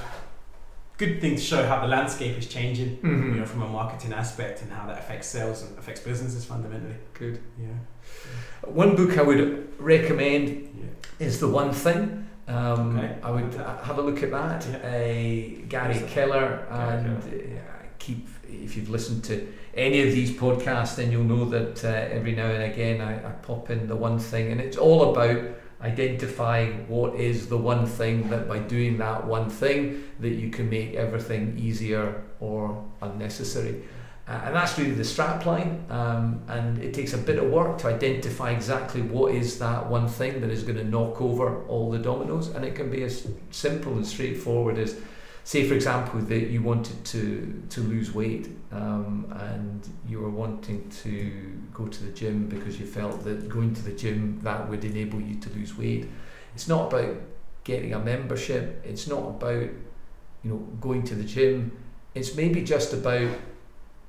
good thing to show how the landscape is changing, Mhm. you know, from a marketing aspect and how that affects sales and affects businesses fundamentally. Good. Yeah. One book I would recommend. Is The One Thing. Um, Okay. I would have a look at that. Yeah. Uh, Gary that? Keller, Gary and uh, keep if you've listened to any of these podcasts, then you'll know that uh, every now and again I, I pop in the one thing, and it's all about identifying what is the one thing that by doing that one thing that you can make everything easier or unnecessary. Uh, and that's really the strap line. Um, and it takes a bit of work to identify exactly what is that one thing that is going to knock over all the dominoes. And it can be as simple and straightforward as, say, for example, that you wanted to, to lose weight um, and you were wanting to go to the gym because you felt that going to the gym that would enable you to lose weight. It's not about getting a membership. It's not about you know going to the gym. It's maybe just about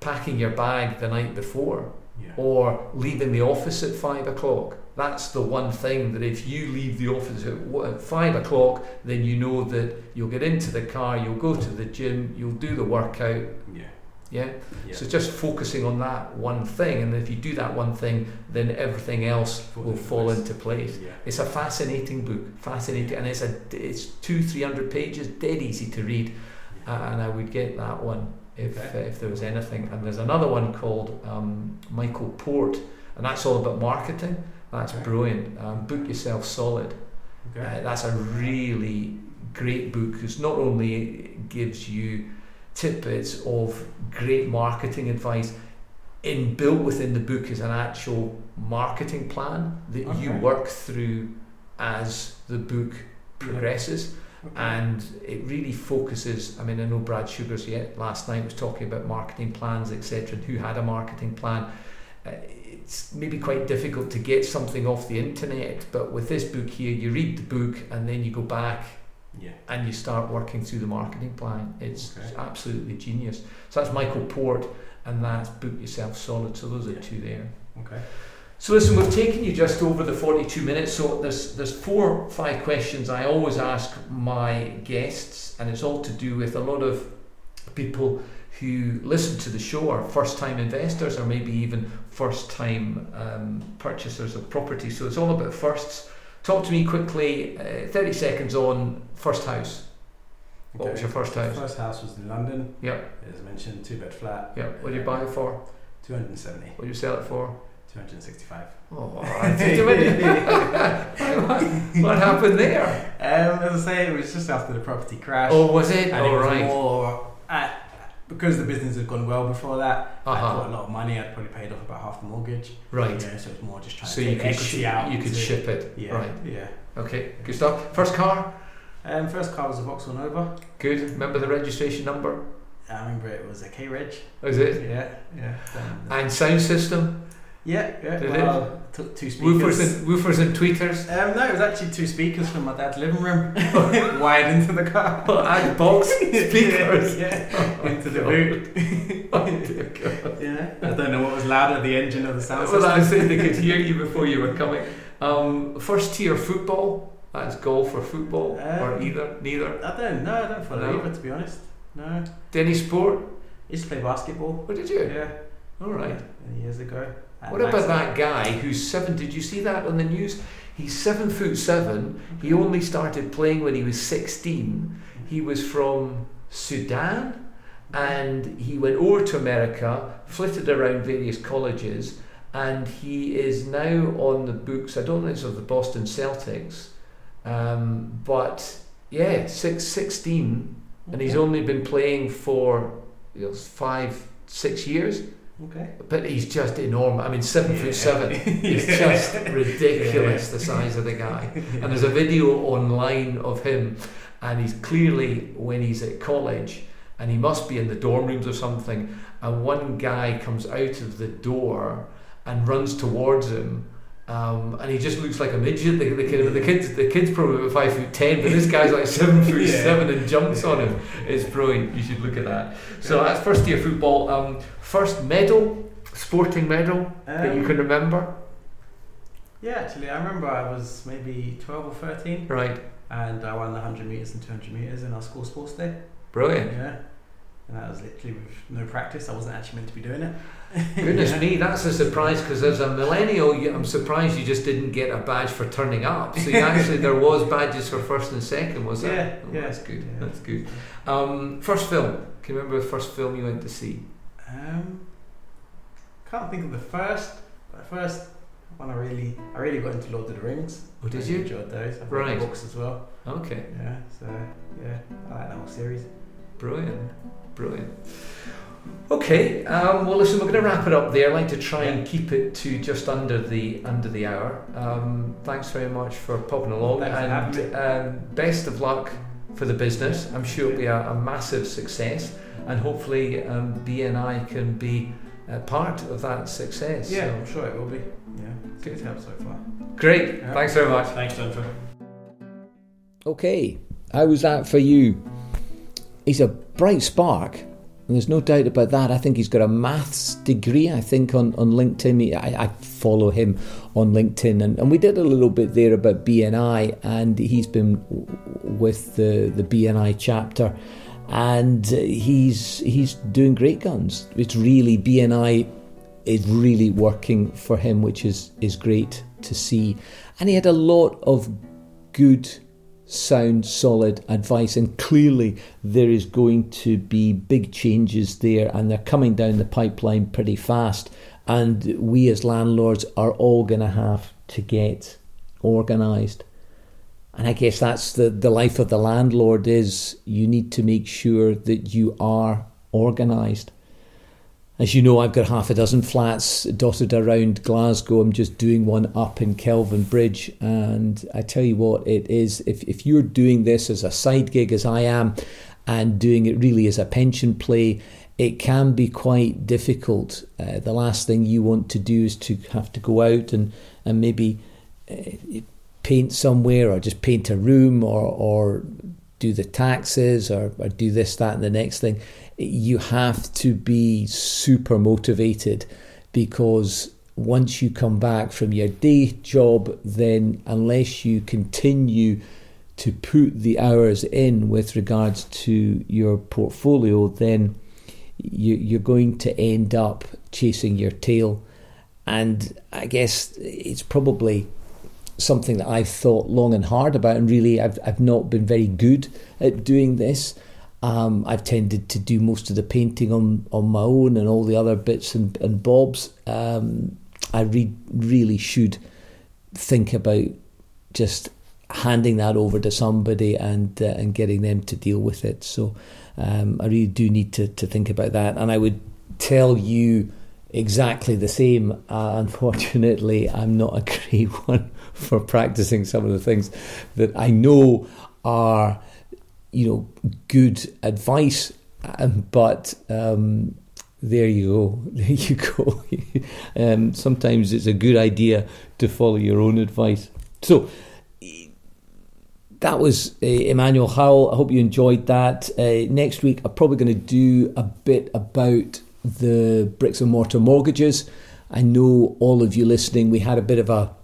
packing your bag the night before Yeah. or leaving the office at five o'clock. That's the one thing that if you leave the office at five o'clock, then you know that you'll get into the car, you'll go to the gym, you'll do the workout. Yeah. Yeah. Yeah. So just focusing on that one thing, and if you do that one thing, then everything else Falls will into fall place. into place. yeah. It's a fascinating book, fascinating, and it's a it's two three hundred pages, dead easy to read, uh, and I would get that one if Okay. uh, if there was anything. And there's another one called um, Michael Port, and that's all about marketing. That's Okay. brilliant. Um, book yourself solid. Okay. Uh, that's a really great book because not only gives you tidbits of great marketing advice, in built within the book is an actual marketing plan that you work through as the book progresses. And it really focuses I mean I know Brad Sugars yet last night was talking about marketing plans etc and who had a marketing plan uh, it's maybe quite difficult to get something off the internet but with this book here you read the book and then you go back yeah. and you start working through the marketing plan it's Okay. absolutely genius so that's Michael Port and that's book yourself solid so those are Yeah. two there Okay. So listen, we've taken you just over the 42 minutes. So there's there's four or five questions I always ask my guests, and it's all to do with a lot of people who listen to the show are first time investors or maybe even first time um, purchasers of property. So it's all about firsts. Talk to me quickly, uh, 30 seconds on first house. What was your first house? First house was in London. Yep, As mentioned, two bed flat. yep. What did you buy it for? 270. What did you sell it for? 265. Oh, win? what happened there? Um, as I say, it was just after the property crash. Oh, was it? and it was right. more uh, because the business had gone well before that. I Uh-huh. put a lot of money. I'd probably paid off about half the mortgage. Right. So it was more just trying So to you could ship, out. you could ship it. Yeah. Right. Yeah. Okay. Good stuff. First car. Um, first car was a Vauxhall Nova. Good. Remember the registration number? I remember it was a K Reg. Was it? Yeah. Yeah. And sound system. Yeah. Yeah. Did well, took two speakers. Woofers and woofers and tweeters. Um, no, it was actually two speakers from my dad's living room, wired into the car. and box speakers. yeah, Oh, into the boot. Oh, yeah, I don't know what was louder, the engine or the sound Well, I said they could hear you before you were coming. Um, first tier football. That's golf or football or Um, either. Neither. I don't know. I don't follow No. either, to be honest. No, Any sport? used to play basketball. What did you? Yeah, All right. years ago. At What about that guy who's seven? Did you see that on the news? He's seven foot seven. He only started playing when he was 16. He was from Sudan and he went over to America, flitted around various colleges, and he is now on the books. I don't think it's of the Boston Celtics, um, but yeah, six, 16, and he's only been playing for you know, five, six years. Okay. But he's just enormous. I mean, seven Yeah. foot seven. He's Yeah. just ridiculous, the size of the guy. And there's a video online of him, and he's clearly when he's at college, and he must be in the dorm rooms or something. And one guy comes out of the door and runs towards him. Um, and he just looks like a midget. The, the, kid, the kids, the kid's probably about five foot ten, but this guy's like seven foot Yeah. seven and jumps on him. It's brilliant. You should look at that. So that's first year football. Um, first medal, sporting medal that you Um, can remember, Yeah, actually, I remember I was maybe 12 or 13 right? and I won the 100 metres and 200 metres in our school sports day. Brilliant. Yeah. And that was literally with no practice. I wasn't actually meant to be doing it. Goodness Yeah. me, that's a surprise because as a millennial, I'm surprised you just didn't get a badge for turning up. So you actually, there was badges for first and second, was there? Yeah, Oh, yeah. That's good. Yeah. That's good. Um, first film. Can you remember the first film you went to see? Um, can't think of the first, but the first one I really, I really got into Lord of the Rings. Oh, did I you? enjoyed those. I've Right. the books as well. Okay, Yeah, so yeah, I like that whole series. brilliant, brilliant. Okay, um, well, listen, we're going to wrap it up there. I'd like to try and keep it to just under the under the hour. Um, thanks very much for popping along, Thanks and me. um, best of luck for the business. I'm sure it'll be a, a massive success, and hopefully um, BNI can be a part of that success. Yeah, So, I'm sure it will be. Yeah, it's Good. good help so far. great. Yeah. Thanks very much. Thanks, Jennifer. Okay, how was that for you? He's a bright spark, and there's no doubt about that. I think he's got a maths degree, I think, on, on LinkedIn. He- I, I follow him on LinkedIn, and, and we did a little bit there about BNI, and he's been with the, the BNI chapter, and uh, he's he's doing great guns. It's really BNI is really working for him, which is is great to see. And he had a lot of good, sound, solid advice, and clearly there is going to be big changes there, and they're coming down the pipeline pretty fast. And we as landlords are all going to have to get organised. And I guess that's the, the life of the landlord is you need to make sure that you are organised. As you know, I've got half a dozen flats dotted around Glasgow. I'm just doing one up in Kelvinbridge. And I tell you what, it is if, if you're doing this as a side gig, as I am, and doing it really as a pension play, it can be quite difficult. Uh, the last thing you want to do is to have to go out and, and maybe uh, paint somewhere or just paint a room or, or do the taxes or, or do this, that, and the next thing. You have to be super motivated because once you come back from your day job, then unless you continue to put the hours in with regards to your portfolio, then you, you're going to end up chasing your tail. And I guess it's probably something that I've thought long and hard about, and really I've, I've not been very good at doing this. Um, I've tended to do most of the painting on, on my own and all the other bits and, and bobs. Um, I re- really should think about just handing that over to somebody and uh, and getting them to deal with it. So um, I really do need to, to think about that. And I would tell you exactly the same. Uh, unfortunately, I'm not a great one for practicing some of the things that I know are, you know, good advice. Um, but um, there you go. There you go. um, sometimes it's a good idea to follow your own advice. So that was uh, Emanuel Howell. I hope you enjoyed that. Uh, next week, I'm probably going to do a bit about the bricks and mortar mortgages. I know all of you listening, we had a bit of a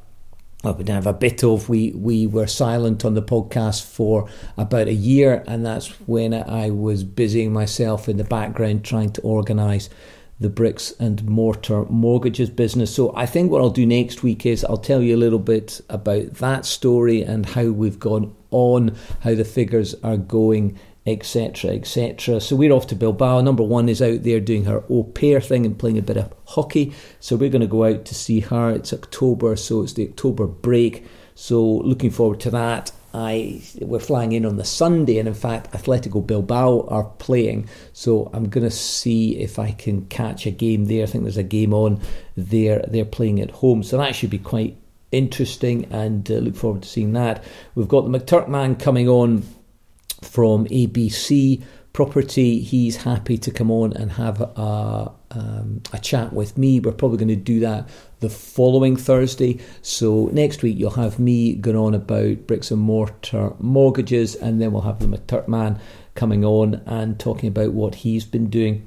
well, we didn't have a bit of. We we were silent on the podcast for about a year, and that's when I was busying myself in the background trying to organise the bricks and mortar mortgages business. So I think what I'll do next week is I'll tell you a little bit about that story and how we've gone on, how the figures are going etc., etc. So we're off to Bilbao. Number one is out there doing her au pair thing and playing a bit of hockey. So we're going to go out to see her. It's October, so it's the October break. So looking forward to that. I we're flying in on the Sunday, and in fact, Atletico Bilbao are playing. So I'm going to see if I can catch a game there. I think there's a game on there. They're playing at home, so that should be quite interesting, and uh, look forward to seeing that. We've got the McTurkman coming on from ABC Property. He's happy to come on and have a, um, a chat with me. We're probably going to do that the following Thursday. So next week you'll have me going on about bricks and mortar mortgages, and then we'll have the McTurkman coming on and talking about what he's been doing.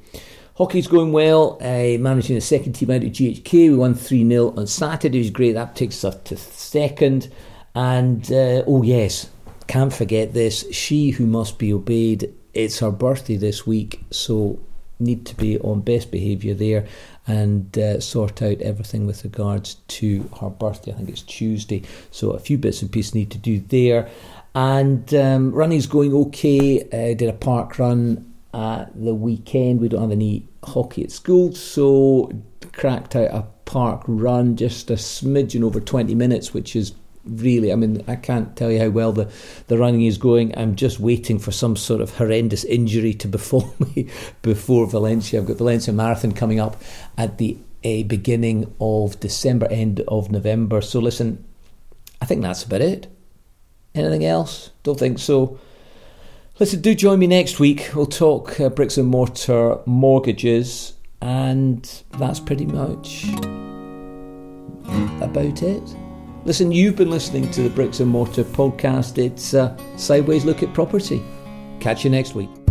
Hockey's going well. Uh, managing the second team out at GHK. We won 3 0 on Saturday. It was great. That takes us to second. And uh, oh, yes, can't forget this. She who must be obeyed. It's her birthday this week. So need to be on best behaviour there and uh, sort out everything with regards to her birthday. I think it's Tuesday. So a few bits and pieces need to do there. And um, running's going okay. I did a park run at the weekend. We don't have any hockey at school, so cracked out a park run, just a smidgen over 20 minutes, which is really, I mean, I can't tell you how well the, the running is going. I'm just waiting for some sort of horrendous injury to befall me before Valencia. I've got Valencia Marathon coming up at the uh, beginning of December, end of November. So listen, I think that's about it. Anything else? Don't think so. Listen, do join me next week. We'll talk uh, bricks and mortar mortgages, and that's pretty much about it. Listen, you've been listening to the Bricks and Mortar podcast. It's a sideways look at property. Catch you next week.